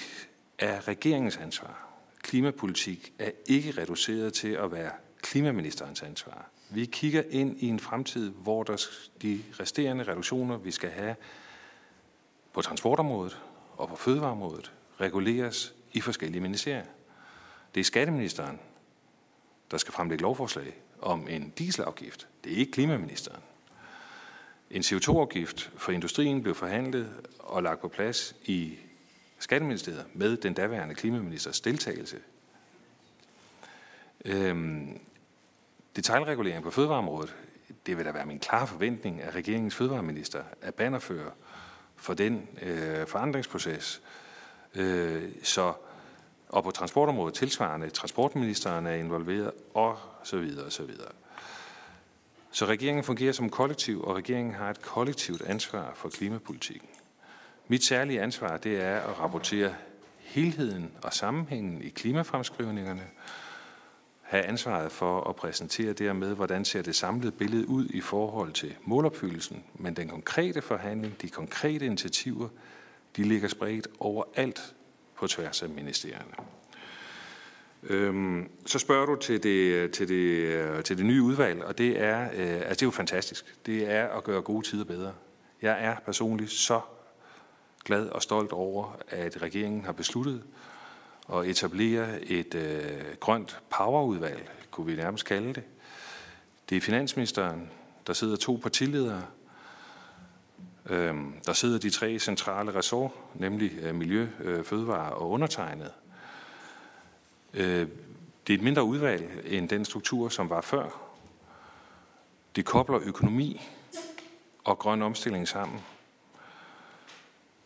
er regeringens ansvar. Klimapolitik er ikke reduceret til at være klimaministerens ansvar. Vi kigger ind i en fremtid, hvor der de resterende reduktioner, vi skal have på transportområdet og på fødevareområdet, reguleres i forskellige ministerier. Det er skatteministeren, der skal fremlægge lovforslag om en dieselafgift. Det er ikke klimaministeren. En CO2-afgift for industrien blev forhandlet og lagt på plads i Skatteministeriet med den daværende klimaministers deltagelse. Øhm, detaljregulering på fødevareområdet, det vil da være min klare forventning, at regeringens fødevareminister er bannerfører for den øh, forandringsproces. Øh, så, og på transportområdet tilsvarende, transportministeren er involveret, og så videre, og så videre. Så regeringen fungerer som kollektiv, og regeringen har et kollektivt ansvar for klimapolitikken. Mit særlige ansvar det er at rapportere helheden og sammenhængen i klimafremskrivningerne, have ansvaret for at præsentere dermed, hvordan ser det samlede billede ud i forhold til målopfyldelsen, men den konkrete forhandling, de konkrete initiativer, de ligger spredt overalt på tværs af ministerierne. Øhm, så spørger du til det, til, det, øh, til det nye udvalg, og det er, øh, altså det er jo fantastisk. Det er at gøre gode tider bedre. Jeg er personligt så glad og stolt over, at regeringen har besluttet at etablere et øh, grønt powerudvalg, kunne vi nærmest kalde det. Det er finansministeren, der sidder to partiledere, Øhm, der sidder de tre centrale ressort, nemlig øh, miljø, øh, fødevare og undertegnet. Øh, det er et mindre udvalg end den struktur, som var før. Det kobler økonomi og grøn omstilling sammen.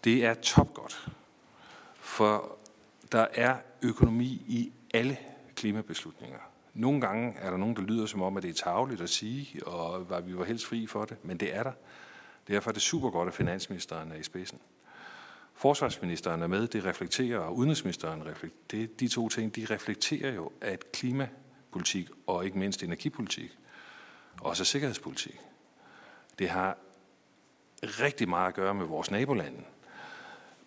Det er topgodt, for der er økonomi i alle klimabeslutninger. Nogle gange er der nogen, der lyder som om, at det er tageligt at sige, og vi var helst fri for det, men det er der. Derfor er det super godt, at finansministeren er i spidsen. Forsvarsministeren er med, det reflekterer, og udenrigsministeren reflekterer. De to ting, de reflekterer jo, at klimapolitik og ikke mindst energipolitik, også sikkerhedspolitik, det har rigtig meget at gøre med vores nabolande.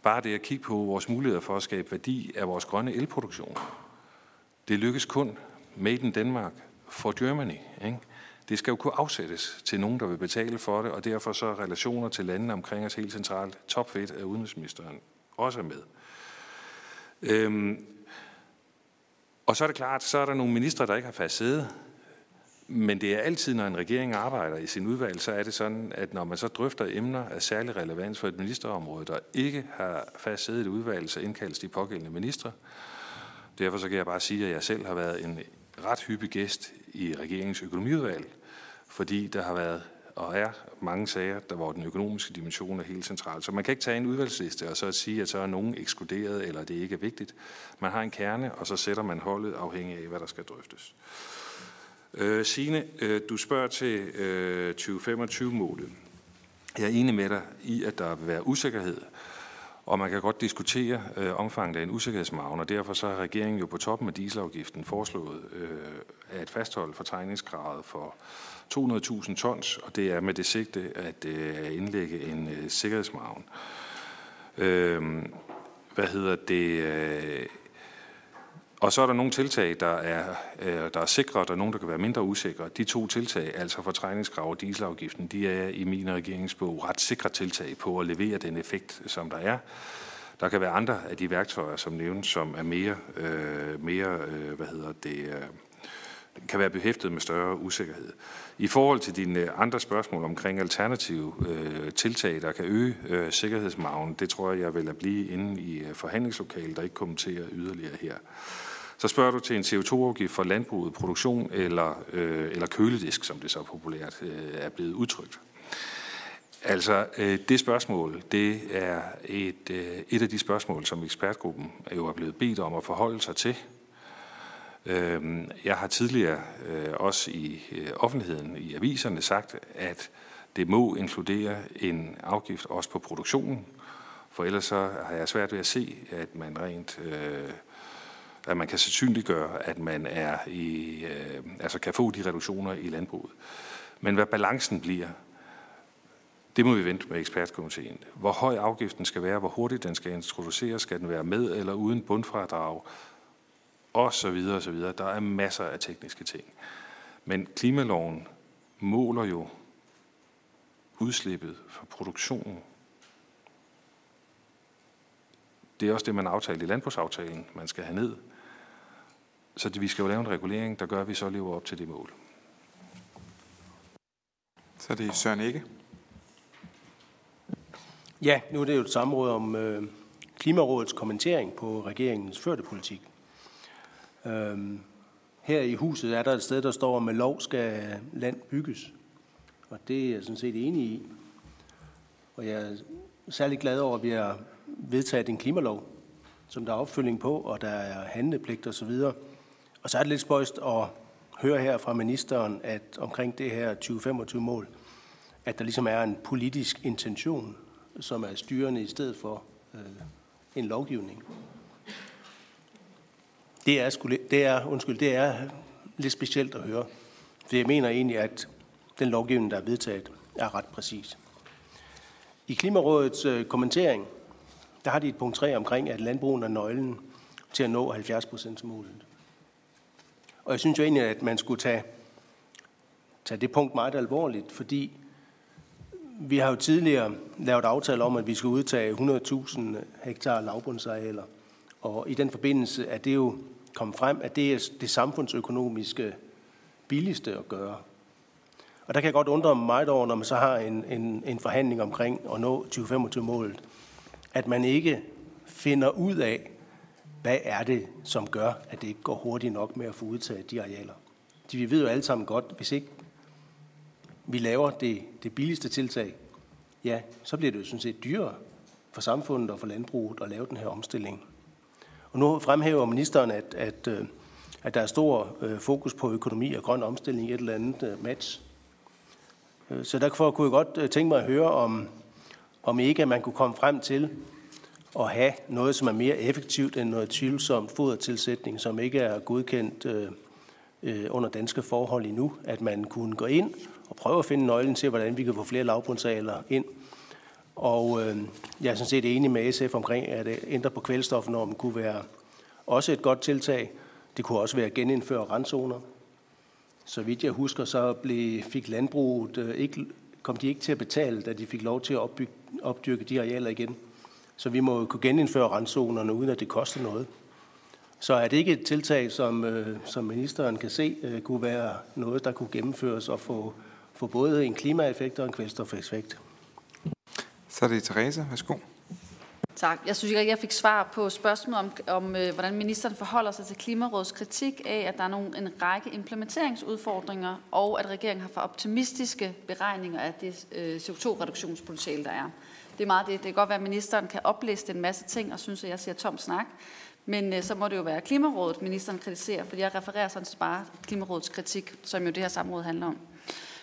Bare det at kigge på vores muligheder for at skabe værdi af vores grønne elproduktion. Det lykkes kun made in Denmark for Germany. Ikke? Det skal jo kunne afsættes til nogen, der vil betale for det, og derfor så relationer til landene omkring os helt centralt. Topfedt af udenrigsministeren også er med. Øhm, og så er det klart, så er der nogle ministre, der ikke har fast sæde. Men det er altid, når en regering arbejder i sin udvalg, så er det sådan, at når man så drøfter emner af særlig relevans for et ministerområde, der ikke har fast sæde i et udvalg, så indkaldes de pågældende ministre. Derfor så kan jeg bare sige, at jeg selv har været en ret hyppig gæst i regeringens økonomiudvalg, fordi der har været og er mange sager, der hvor den økonomiske dimension er helt central. Så man kan ikke tage en udvalgsliste og så sige, at så er nogen ekskluderet, eller det ikke er vigtigt. Man har en kerne, og så sætter man holdet afhængig af, hvad der skal drøftes. Øh, Signe, øh, du spørger til øh, 2025-målet. Jeg er enig med dig i, at der vil være usikkerhed, og man kan godt diskutere øh, omfanget af en usikkerhedsmagen, og derfor så har regeringen jo på toppen af dieselafgiften foreslået øh, at fastholde fortrængningsgradet for 200.000 tons, og det er med det sigte at øh, indlægge en øh, sikkerhedsmagen. Øh, hvad hedder det? Øh, og så er der nogle tiltag, der er, øh, der er sikre, og der er nogle, der kan være mindre usikre. De to tiltag, altså fortrængningskrav og dieselafgiften, de er i min regeringsbog ret sikre tiltag på at levere den effekt, som der er. Der kan være andre af de værktøjer, som nævnes, som er mere, øh, mere øh, hvad hedder det, øh, kan være behæftet med større usikkerhed. I forhold til dine øh, andre spørgsmål omkring alternative øh, tiltag, der kan øge øh, sikkerhedsmagen, det tror jeg, jeg vil at blive inde i øh, forhandlingslokalet, der ikke kommenterer yderligere her. Så spørger du til en CO2-afgift for landbruget, produktion eller, øh, eller køledisk, som det så populært øh, er blevet udtrykt. Altså, øh, det spørgsmål, det er et, øh, et af de spørgsmål, som ekspertgruppen jo er blevet bedt om at forholde sig til. Øh, jeg har tidligere øh, også i øh, offentligheden, i aviserne, sagt, at det må inkludere en afgift også på produktionen, for ellers så har jeg svært ved at se, at man rent øh, at man kan sandsynliggøre, at man er i, øh, altså kan få de reduktioner i landbruget. Men hvad balancen bliver, det må vi vente med ekspertkomiteen. Hvor høj afgiften skal være, hvor hurtigt den skal introduceres, skal den være med eller uden bundfradrag, og så videre og så videre. Der er masser af tekniske ting. Men klimaloven måler jo udslippet fra produktionen. Det er også det, man aftalte i landbrugsaftalen, man skal have ned. Så det, vi skal jo lave en regulering, der gør, at vi så lever op til det mål. Så er det Søren Ikke. Ja, nu er det jo et samråd om øh, Klimarådets kommentering på regeringens førte politik. Øhm, her i huset er der et sted, der står, at med lov skal land bygges. Og det er jeg sådan set enig i. Og jeg er særlig glad over, at vi har vedtaget en klimalov, som der er opfølging på, og der er handlepligt osv. Og, og så er det lidt spøjst at høre her fra ministeren, at omkring det her 2025-mål, at der ligesom er en politisk intention, som er styrende i stedet for øh, en lovgivning. Det er, skulle, det er, undskyld, det er lidt specielt at høre. For jeg mener egentlig, at den lovgivning, der er vedtaget, er ret præcis. I Klimarådets øh, kommentering, der har de et punkt 3 omkring, at landbrugen er nøglen til at nå 70%-målet. Og jeg synes jo egentlig, at man skulle tage, tage det punkt meget alvorligt, fordi vi har jo tidligere lavet aftale om, at vi skal udtage 100.000 hektar lavbundsarealer. Og i den forbindelse er det jo kom frem, at det er det samfundsøkonomiske billigste at gøre. Og der kan jeg godt undre mig meget over, når man så har en, en, en forhandling omkring at nå 2025-målet, at man ikke finder ud af, hvad er det, som gør, at det ikke går hurtigt nok med at få udtaget de arealer. De, vi ved jo alle sammen godt, hvis ikke vi laver det, det billigste tiltag, ja, så bliver det jo sådan set dyrere for samfundet og for landbruget at lave den her omstilling. Og nu fremhæver ministeren, at, at, øh, at der er stor øh, fokus på økonomi og grøn omstilling i et eller andet øh, match. Så derfor kunne jeg godt tænke mig at høre, om, om ikke at man kunne komme frem til at have noget, som er mere effektivt end noget tvivlsomt fodertilsætning, som ikke er godkendt øh, under danske forhold endnu, at man kunne gå ind og prøve at finde nøglen til, hvordan vi kan få flere lavbundsaler ind. Og øh, jeg er sådan set enig med SF omkring, at øh, ændre på kvælstofnormen kunne være også et godt tiltag. Det kunne også være at genindføre randzoner. Så vidt jeg husker, så blev, fik landbruget øh, ikke, kom de ikke til at betale, da de fik lov til at opbygge, opdyrke de arealer igen. Så vi må kunne genindføre randzonerne, uden at det koster noget. Så er det ikke et tiltag, som, øh, som ministeren kan se, øh, kunne være noget, der kunne gennemføres og få, få både en klimaeffekt og en kvælstofeffekt? Så er det Therese. Værsgo. Tak. Jeg synes ikke, at jeg fik svar på spørgsmålet om, om øh, hvordan ministeren forholder sig til Klimarådets kritik af, at der er nogle, en række implementeringsudfordringer, og at regeringen har for optimistiske beregninger af det øh, CO2-reduktionspotentiale, der er. Det er meget det. Det kan godt være, at ministeren kan opliste en masse ting og synes, at jeg siger tom snak. Men øh, så må det jo være Klimarådet, ministeren kritiserer, fordi jeg refererer sådan set bare Klimarådets kritik, som jo det her samråd handler om.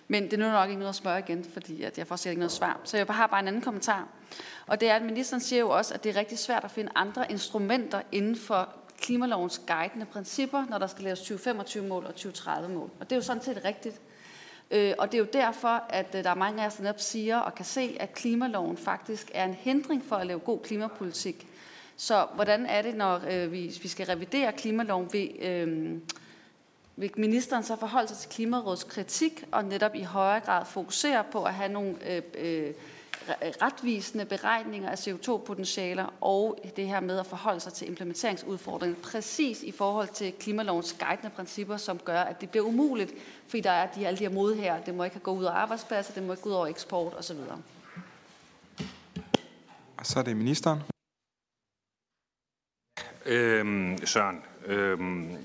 Men det er nu nok ikke noget at spørge igen, fordi at jeg får slet ikke noget svar. Så jeg har bare en anden kommentar. Og det er, at ministeren siger jo også, at det er rigtig svært at finde andre instrumenter inden for klimalovens guidende principper, når der skal laves 2025-mål og 2030-mål. Og det er jo sådan set rigtigt. Øh, og det er jo derfor, at øh, der er mange af os, der netop siger og kan se, at klimaloven faktisk er en hindring for at lave god klimapolitik. Så hvordan er det, når øh, vi, vi skal revidere klimaloven? Vil, øh, vil ministeren så forholde sig til Klimarådets kritik og netop i højere grad fokusere på at have nogle øh, øh, retvisende beregninger af CO2-potentialer og det her med at forholde sig til implementeringsudfordringen præcis i forhold til klimalovens guidende principper, som gør, at det bliver umuligt, fordi der er de, alle de her mod her. Det må ikke gå ud over arbejdspladser, det må ikke gå ud over eksport osv. Og så er det ministeren. Øhm, Søren, øhm,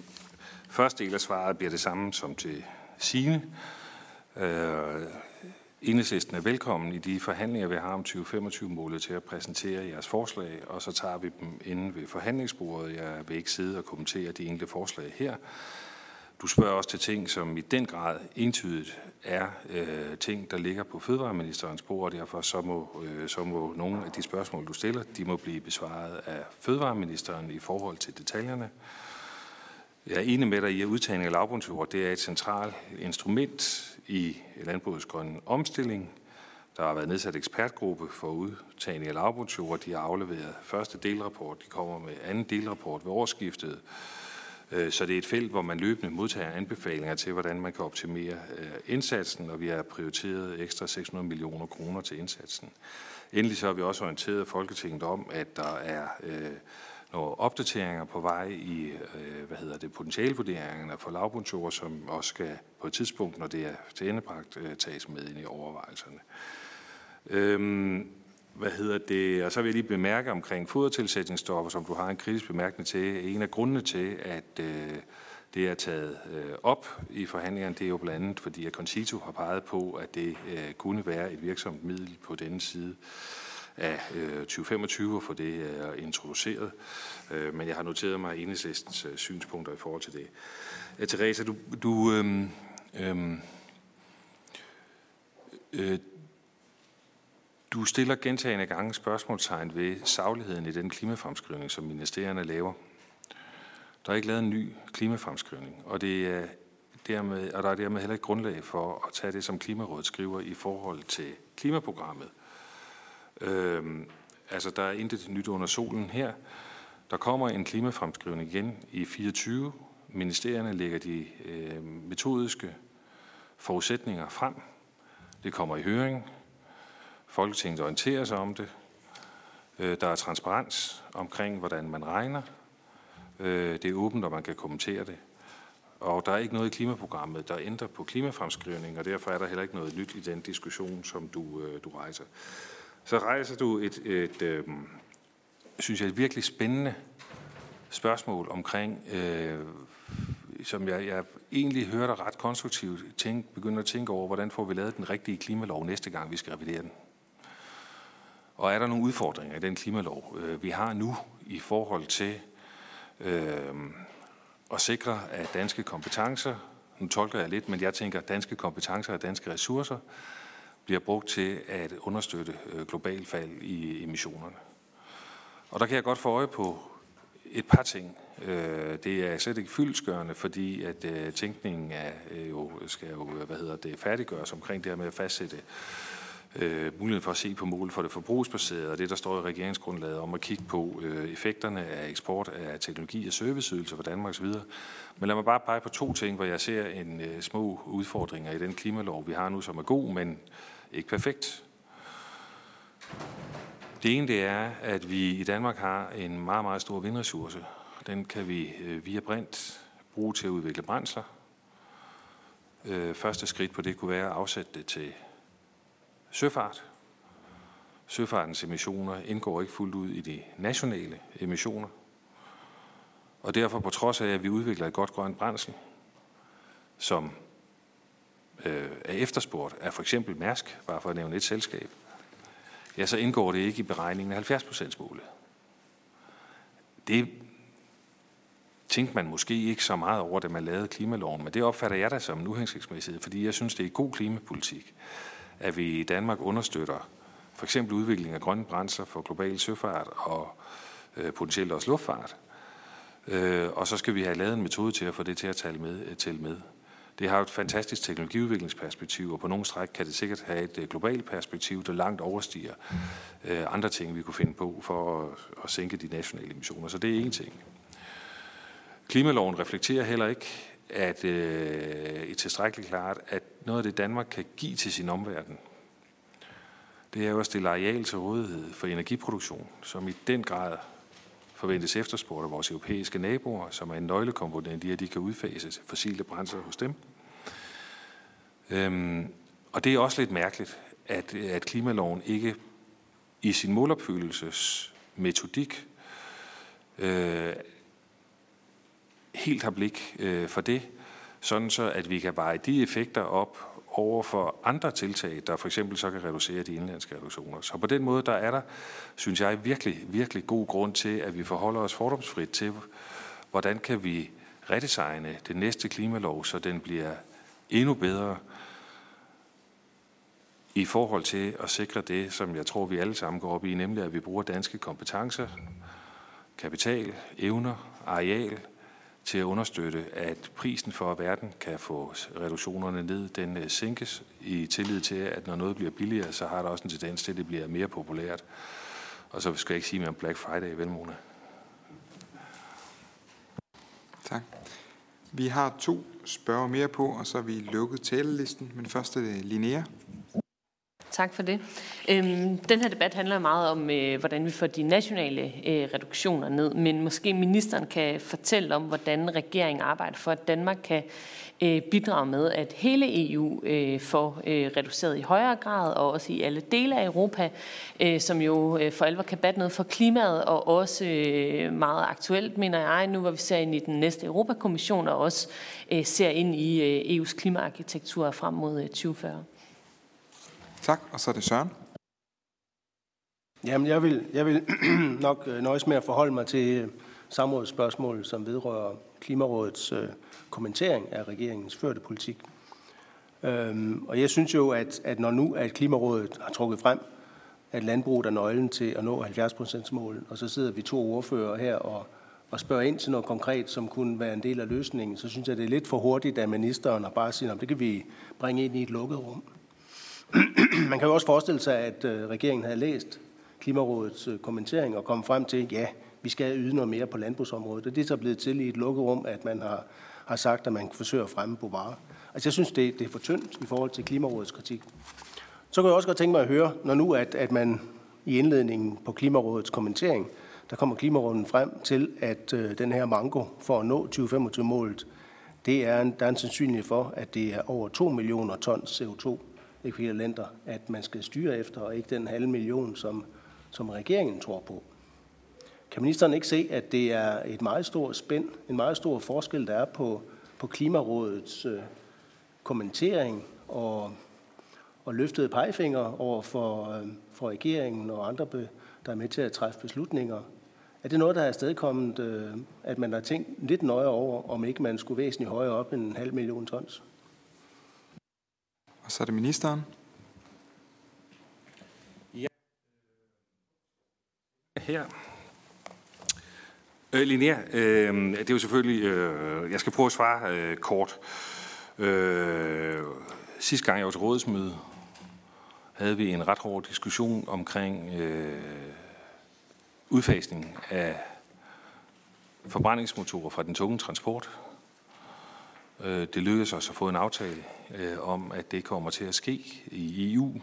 første del af svaret bliver det samme som til Signe. Øh, Enhedslisten er velkommen i de forhandlinger, vi har om 2025-målet til at præsentere jeres forslag, og så tager vi dem inde ved forhandlingsbordet. Jeg vil ikke sidde og kommentere de enkelte forslag her. Du spørger også til ting, som i den grad entydigt er øh, ting, der ligger på Fødevareministerens bord, og derfor så må, øh, så må nogle af de spørgsmål, du stiller, de må blive besvaret af Fødevareministeren i forhold til detaljerne. Jeg er enig med dig i, at udtagning af lavbundsjord det er et centralt instrument i landbrugets grønne omstilling. Der har været nedsat ekspertgruppe for udtagning af lavbundsjord. De har afleveret første delrapport. De kommer med anden delrapport ved årsskiftet. Øh, så det er et felt, hvor man løbende modtager anbefalinger til, hvordan man kan optimere øh, indsatsen, og vi har prioriteret ekstra 600 millioner kroner til indsatsen. Endelig så har vi også orienteret Folketinget om, at der er øh, nogle opdateringer på vej i øh, hvad hedder det, potentialvurderingerne for lavbundsjord, som også skal på et tidspunkt, når det er tilendebragt, øh, tages med ind i overvejelserne. Øhm, hvad hedder det? Og så vil jeg lige bemærke omkring fodertilsætningsstoffer, som du har en kritisk bemærkning til. En af grundene til, at øh, det er taget øh, op i forhandlingerne, det er jo blandt andet, fordi at Concito har peget på, at det øh, kunne være et virksomt middel på denne side af øh, 2025 og få det introduceret. Øh, men jeg har noteret mig enhedslistens øh, synspunkter i forhold til det. Teresa, du, du øhm, øhm, øh, du stiller gentagende gange spørgsmålstegn ved sagligheden i den klimafremskrivning, som ministerierne laver. Der er ikke lavet en ny klimafremskrivning, og, det er dermed, og der er dermed heller ikke grundlag for at tage det, som Klimarådet skriver i forhold til klimaprogrammet. Øhm, altså, der er intet nyt under solen her. Der kommer en klimafremskrivning igen i 24. Ministerierne lægger de øh, metodiske forudsætninger frem. Det kommer i høring. Folketinget orienterer sig om det. Øh, der er transparens omkring, hvordan man regner. Øh, det er åbent, og man kan kommentere det. Og der er ikke noget i klimaprogrammet, der ændrer på klimafremskrivning, og derfor er der heller ikke noget nyt i den diskussion, som du, øh, du rejser. Så rejser du et, et øh, synes jeg, et virkelig spændende spørgsmål omkring, øh, som jeg, jeg egentlig hører dig ret konstruktivt tænke, begynder at tænke over, hvordan får vi lavet den rigtige klimalov næste gang, vi skal revidere den. Og er der nogle udfordringer i den klimalov, øh, vi har nu i forhold til øh, at sikre, at danske kompetencer, nu tolker jeg lidt, men jeg tænker, danske kompetencer og danske ressourcer bliver brugt til at understøtte øh, global fald i emissionerne. Og der kan jeg godt få øje på et par ting. Øh, det er slet ikke fyldskørende, fordi at øh, tænkningen er, jo, skal jo hvad hedder det, færdiggøres omkring det her med at fastsætte øh, muligheden for at se på mål for det forbrugsbaserede, og det, der står i regeringsgrundlaget om at kigge på øh, effekterne af eksport af teknologi og serviceydelser for Danmark osv. Men lad mig bare pege på to ting, hvor jeg ser en øh, små udfordringer i den klimalov, vi har nu, som er god, men ikke perfekt. Det ene det er, at vi i Danmark har en meget, meget stor vindressource. Den kan vi øh, via brint bruge til at udvikle brændsler. Øh, første skridt på det kunne være at afsætte det til søfart. Søfartens emissioner indgår ikke fuldt ud i de nationale emissioner. Og derfor på trods af, at vi udvikler et godt grønt brændsel, som øh, er efterspurgt af for eksempel Mærsk, bare for at nævne et selskab, ja, så indgår det ikke i beregningen af 70% målet. Det tænkte man måske ikke så meget over, da man lavede klimaloven, men det opfatter jeg da som en uhensigtsmæssighed, fordi jeg synes, det er god klimapolitik, at vi i Danmark understøtter for eksempel udvikling af grønne brændsler for global søfart og øh, potentielt også luftfart. Øh, og så skal vi have lavet en metode til at få det til at tale med, til med. Det har et fantastisk teknologiudviklingsperspektiv, og på nogle stræk kan det sikkert have et øh, globalt perspektiv, der langt overstiger øh, andre ting, vi kunne finde på for at, at sænke de nationale emissioner. Så det er en ting. Klimaloven reflekterer heller ikke, at øh, et tilstrækkeligt klart, at noget af det Danmark kan give til sin omverden, det er jo at stille areal til rådighed for energiproduktion, som i den grad forventes efterspurgt af vores europæiske naboer, som er en nøglekomponent i, at de kan udfase fossile brændsler hos dem. Øhm, og det er også lidt mærkeligt, at, øh, at klimaloven ikke i sin målopfyldelsesmetodik øh, helt har blik øh, for det, sådan så at vi kan veje de effekter op over for andre tiltag, der for eksempel så kan reducere de indlandske reduktioner. Så på den måde, der er der, synes jeg, virkelig, virkelig god grund til, at vi forholder os fordomsfrit til, hvordan kan vi redesigne den næste klimalov, så den bliver endnu bedre i forhold til at sikre det, som jeg tror, vi alle sammen går op i, nemlig at vi bruger danske kompetencer, kapital, evner, areal til at understøtte, at prisen for, at verden kan få reduktionerne ned, den øh, sænkes i tillid til, at når noget bliver billigere, så har der også en tendens til, at det bliver mere populært. Og så skal jeg ikke sige mere om Black Friday, vel, Mona? Tak. Vi har to spørger mere på, og så er vi lukket talelisten. Men først er det Linnea. Tak for det. Øhm, den her debat handler meget om, øh, hvordan vi får de nationale øh, reduktioner ned, men måske ministeren kan fortælle om, hvordan regeringen arbejder for, at Danmark kan øh, bidrage med, at hele EU øh, får øh, reduceret i højere grad, og også i alle dele af Europa, øh, som jo øh, for alvor kan batte noget for klimaet, og også øh, meget aktuelt, mener jeg, nu hvor vi ser ind i den næste Europakommission, og også øh, ser ind i øh, EU's klimaarkitektur frem mod øh, 2040. Tak, og så er det Søren. Jamen, jeg vil, jeg vil nok øh, nøjes med at forholde mig til samrådsspørgsmålet, samrådsspørgsmål, som vedrører Klimarådets øh, kommentering af regeringens førte politik. Øhm, og jeg synes jo, at, at når nu at Klimarådet har trukket frem, at landbruget er nøglen til at nå 70%-målet, og så sidder vi to ordfører her og, og spørger ind til noget konkret, som kunne være en del af løsningen, så synes jeg, det er lidt for hurtigt at ministeren at bare sige, at det kan vi bringe ind i et lukket rum. Man kan jo også forestille sig, at øh, regeringen havde læst Klimarådets øh, kommentering og kommet frem til, ja, vi skal yde noget mere på landbrugsområdet. Og det er så blevet til i et lukket rum, at man har, har sagt, at man forsøger at fremme Bovar. Altså jeg synes, det, det er for tyndt i forhold til Klimarådets kritik. Så kan jeg også godt tænke mig at høre, når nu at, at man i indledningen på Klimarådets kommentering, der kommer Klimarådet frem til, at øh, den her mango for at nå 2025-målet, det er en, der er en sandsynlighed for, at det er over 2 millioner tons CO2 ekvivalenter, at man skal styre efter, og ikke den halve million, som, som regeringen tror på. Kan ministeren ikke se, at det er et meget stort spænd, en meget stor forskel, der er på, på Klimarådets øh, kommentering og, og løftede pegefinger over for, øh, for regeringen og andre, be, der er med til at træffe beslutninger? Er det noget, der er afstedkommet, øh, at man har tænkt lidt nøje over, om ikke man skulle væsentligt højere op end en halv million tons? Og så er det ministeren. Ja. Her. Øh, Linnea, øh, det er jo selvfølgelig, øh, jeg skal prøve at svare øh, kort. Øh, sidste gang jeg var til rådsmøde, havde vi en ret hård diskussion omkring øh, udfasning af forbrændingsmotorer fra den tunge transport. Øh, det lykkedes os at få en aftale øh, om, at det kommer til at ske i EU.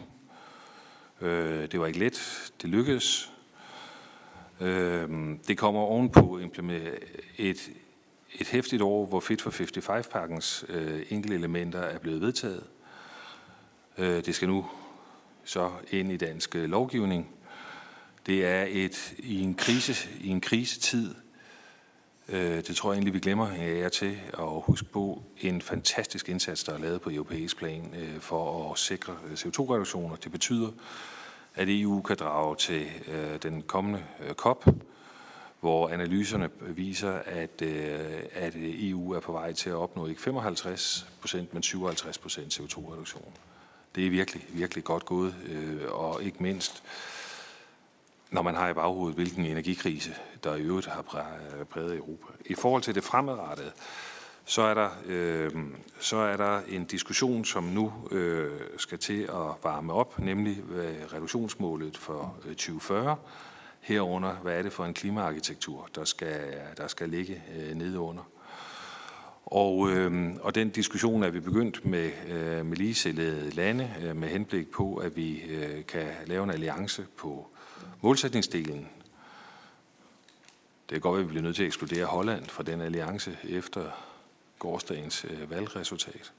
Øh, det var ikke let. Det lykkedes. Øh, det kommer ovenpå et, et hæftigt år, hvor Fit for 55-pakkens øh, enkelte elementer er blevet vedtaget. Det skal nu så ind i dansk lovgivning. Det er et i en krise i en krisetid Øh, det tror jeg egentlig, vi glemmer jer til at huske på en fantastisk indsats, der er lavet på europæisk plan øh, for at sikre øh, CO2-reduktioner. Det betyder, at EU kan drage til den kommende COP, hvor analyserne viser, at, at EU er på vej til at opnå ikke 55 procent, men 57 procent CO2-reduktion. Det er virkelig, virkelig godt gået, og ikke mindst når man har i baghovedet, hvilken energikrise, der i øvrigt har øh, præget Europa. I forhold til det fremadrettede, så er der, øh, så er der en diskussion, som nu øh, skal til at varme op, nemlig reduktionsmålet for øh, 2040. Herunder, hvad er det for en klimaarkitektur, der skal, der skal ligge øh, nede under. Og, øh, og den diskussion er vi begyndt med, øh, med ligesættede lande, øh, med henblik på, at vi øh, kan lave en alliance på Målsætningsdelen. Det er godt at vi bliver nødt til at ekskludere Holland fra den alliance efter gårdsdagens øh, valgresultat.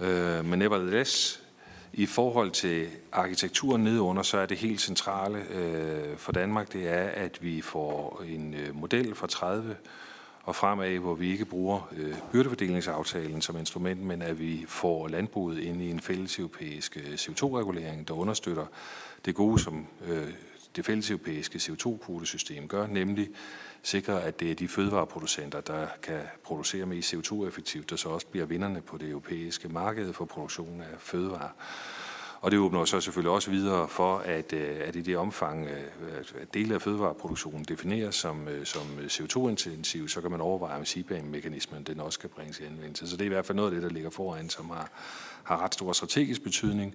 Øh, men nevertheless, i forhold til arkitekturen nedunder, så er det helt centrale øh, for Danmark, det er, at vi får en øh, model fra 30 og fremad, hvor vi ikke bruger øh, byrdefordelingsaftalen som instrument, men at vi får landbruget ind i en fælles europæisk øh, CO2-regulering, der understøtter det gode, som øh, det fælles europæiske CO2-kvotesystem gør, nemlig sikre, at det er de fødevareproducenter, der kan producere mest CO2-effektivt, der så også bliver vinderne på det europæiske marked for produktion af fødevarer. Og det åbner så selvfølgelig også videre for, at, øh, at i det omfang, øh, at dele af fødevareproduktionen defineres som, øh, som CO2-intensiv, så kan man overveje, om CBAM-mekanismen den også kan bringes i anvendelse. Så det er i hvert fald noget af det, der ligger foran, som har, har ret stor strategisk betydning,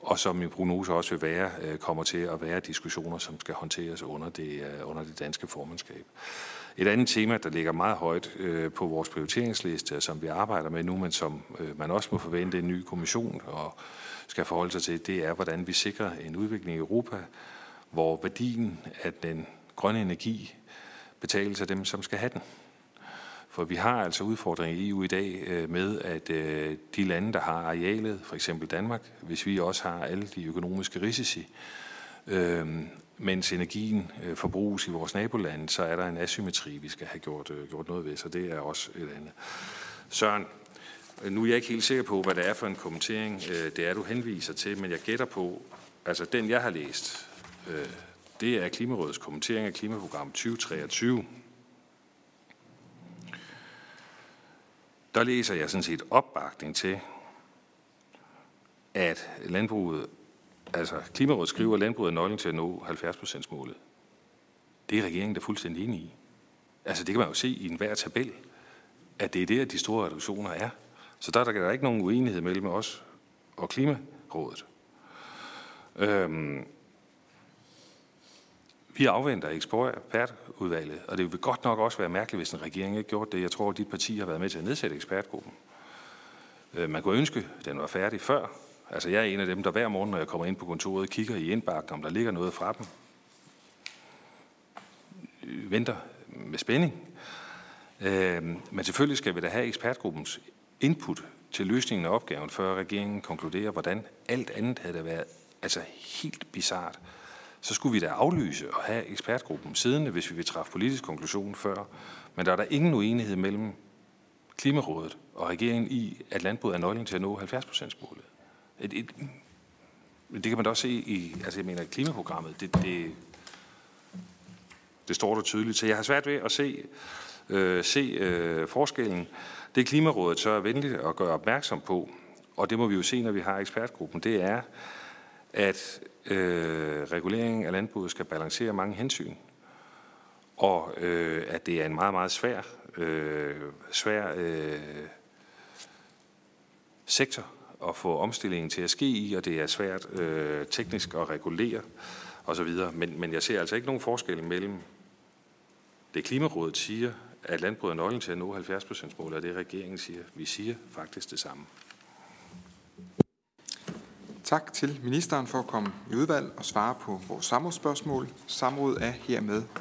og som min prognose også vil være, kommer til at være diskussioner, som skal håndteres under det, under det danske formandskab. Et andet tema, der ligger meget højt på vores prioriteringsliste, som vi arbejder med nu, men som man også må forvente en ny kommission og skal forholde sig til, det er, hvordan vi sikrer en udvikling i Europa, hvor værdien af den grønne energi betales af dem, som skal have den. For vi har altså udfordringer i EU i dag øh, med, at øh, de lande, der har arealet, for eksempel Danmark, hvis vi også har alle de økonomiske risici, øh, mens energien forbruges i vores nabolande, så er der en asymmetri, vi skal have gjort, gjort noget ved, så det er også et andet. Søren, Øh, nu er jeg ikke helt sikker på, hvad det er for en kommentering, øh, det er, du henviser til, men jeg gætter på, altså den, jeg har læst, øh, det er Klimarådets kommentering af klimaprogram 2023. Der læser jeg sådan set opbakning til, at landbruget, altså Klimarådet skriver, at landbruget er nøglen til at nå 70% målet. Det er regeringen der fuldstændig enig i. Altså det kan man jo se i enhver tabel, at det er der, de store reduktioner er. Så der er der ikke nogen uenighed mellem os og Klimarådet. Øhm, vi afventer ekspertudvalget, og det vil godt nok også være mærkeligt, hvis en regering ikke gjort det. Jeg tror, at dit parti har været med til at nedsætte ekspertgruppen. Øh, man kunne ønske, at den var færdig før. Altså, jeg er en af dem, der hver morgen, når jeg kommer ind på kontoret, kigger i indbakken, om der ligger noget fra dem. Øh, venter med spænding. Øh, men selvfølgelig skal vi da have ekspertgruppens input til løsningen af opgaven, før regeringen konkluderer, hvordan alt andet havde det været altså helt bizart. Så skulle vi da aflyse og have ekspertgruppen siddende, hvis vi vil træffe politisk konklusion før. Men der er der ingen uenighed mellem Klimarådet og regeringen i, at landbruget er nøglen til at nå 70 målet. Et, et, det kan man da også se i, altså jeg mener, klimaprogrammet, det, det, det står der tydeligt. Så jeg har svært ved at se, øh, se øh, forskellen. Det Klimarådet så er venligt at gøre opmærksom på, og det må vi jo se, når vi har ekspertgruppen, det er, at øh, reguleringen af landbruget skal balancere mange hensyn, og øh, at det er en meget, meget svær, øh, svær øh, sektor at få omstillingen til at ske i, og det er svært øh, teknisk at regulere osv. Men, men jeg ser altså ikke nogen forskel mellem det Klimarådet siger, at landbruget er nøglen til at nå 70 målet, og det regeringen siger. Vi siger faktisk det samme. Tak til ministeren for at komme i udvalg og svare på vores samrådsspørgsmål. Samrådet er hermed af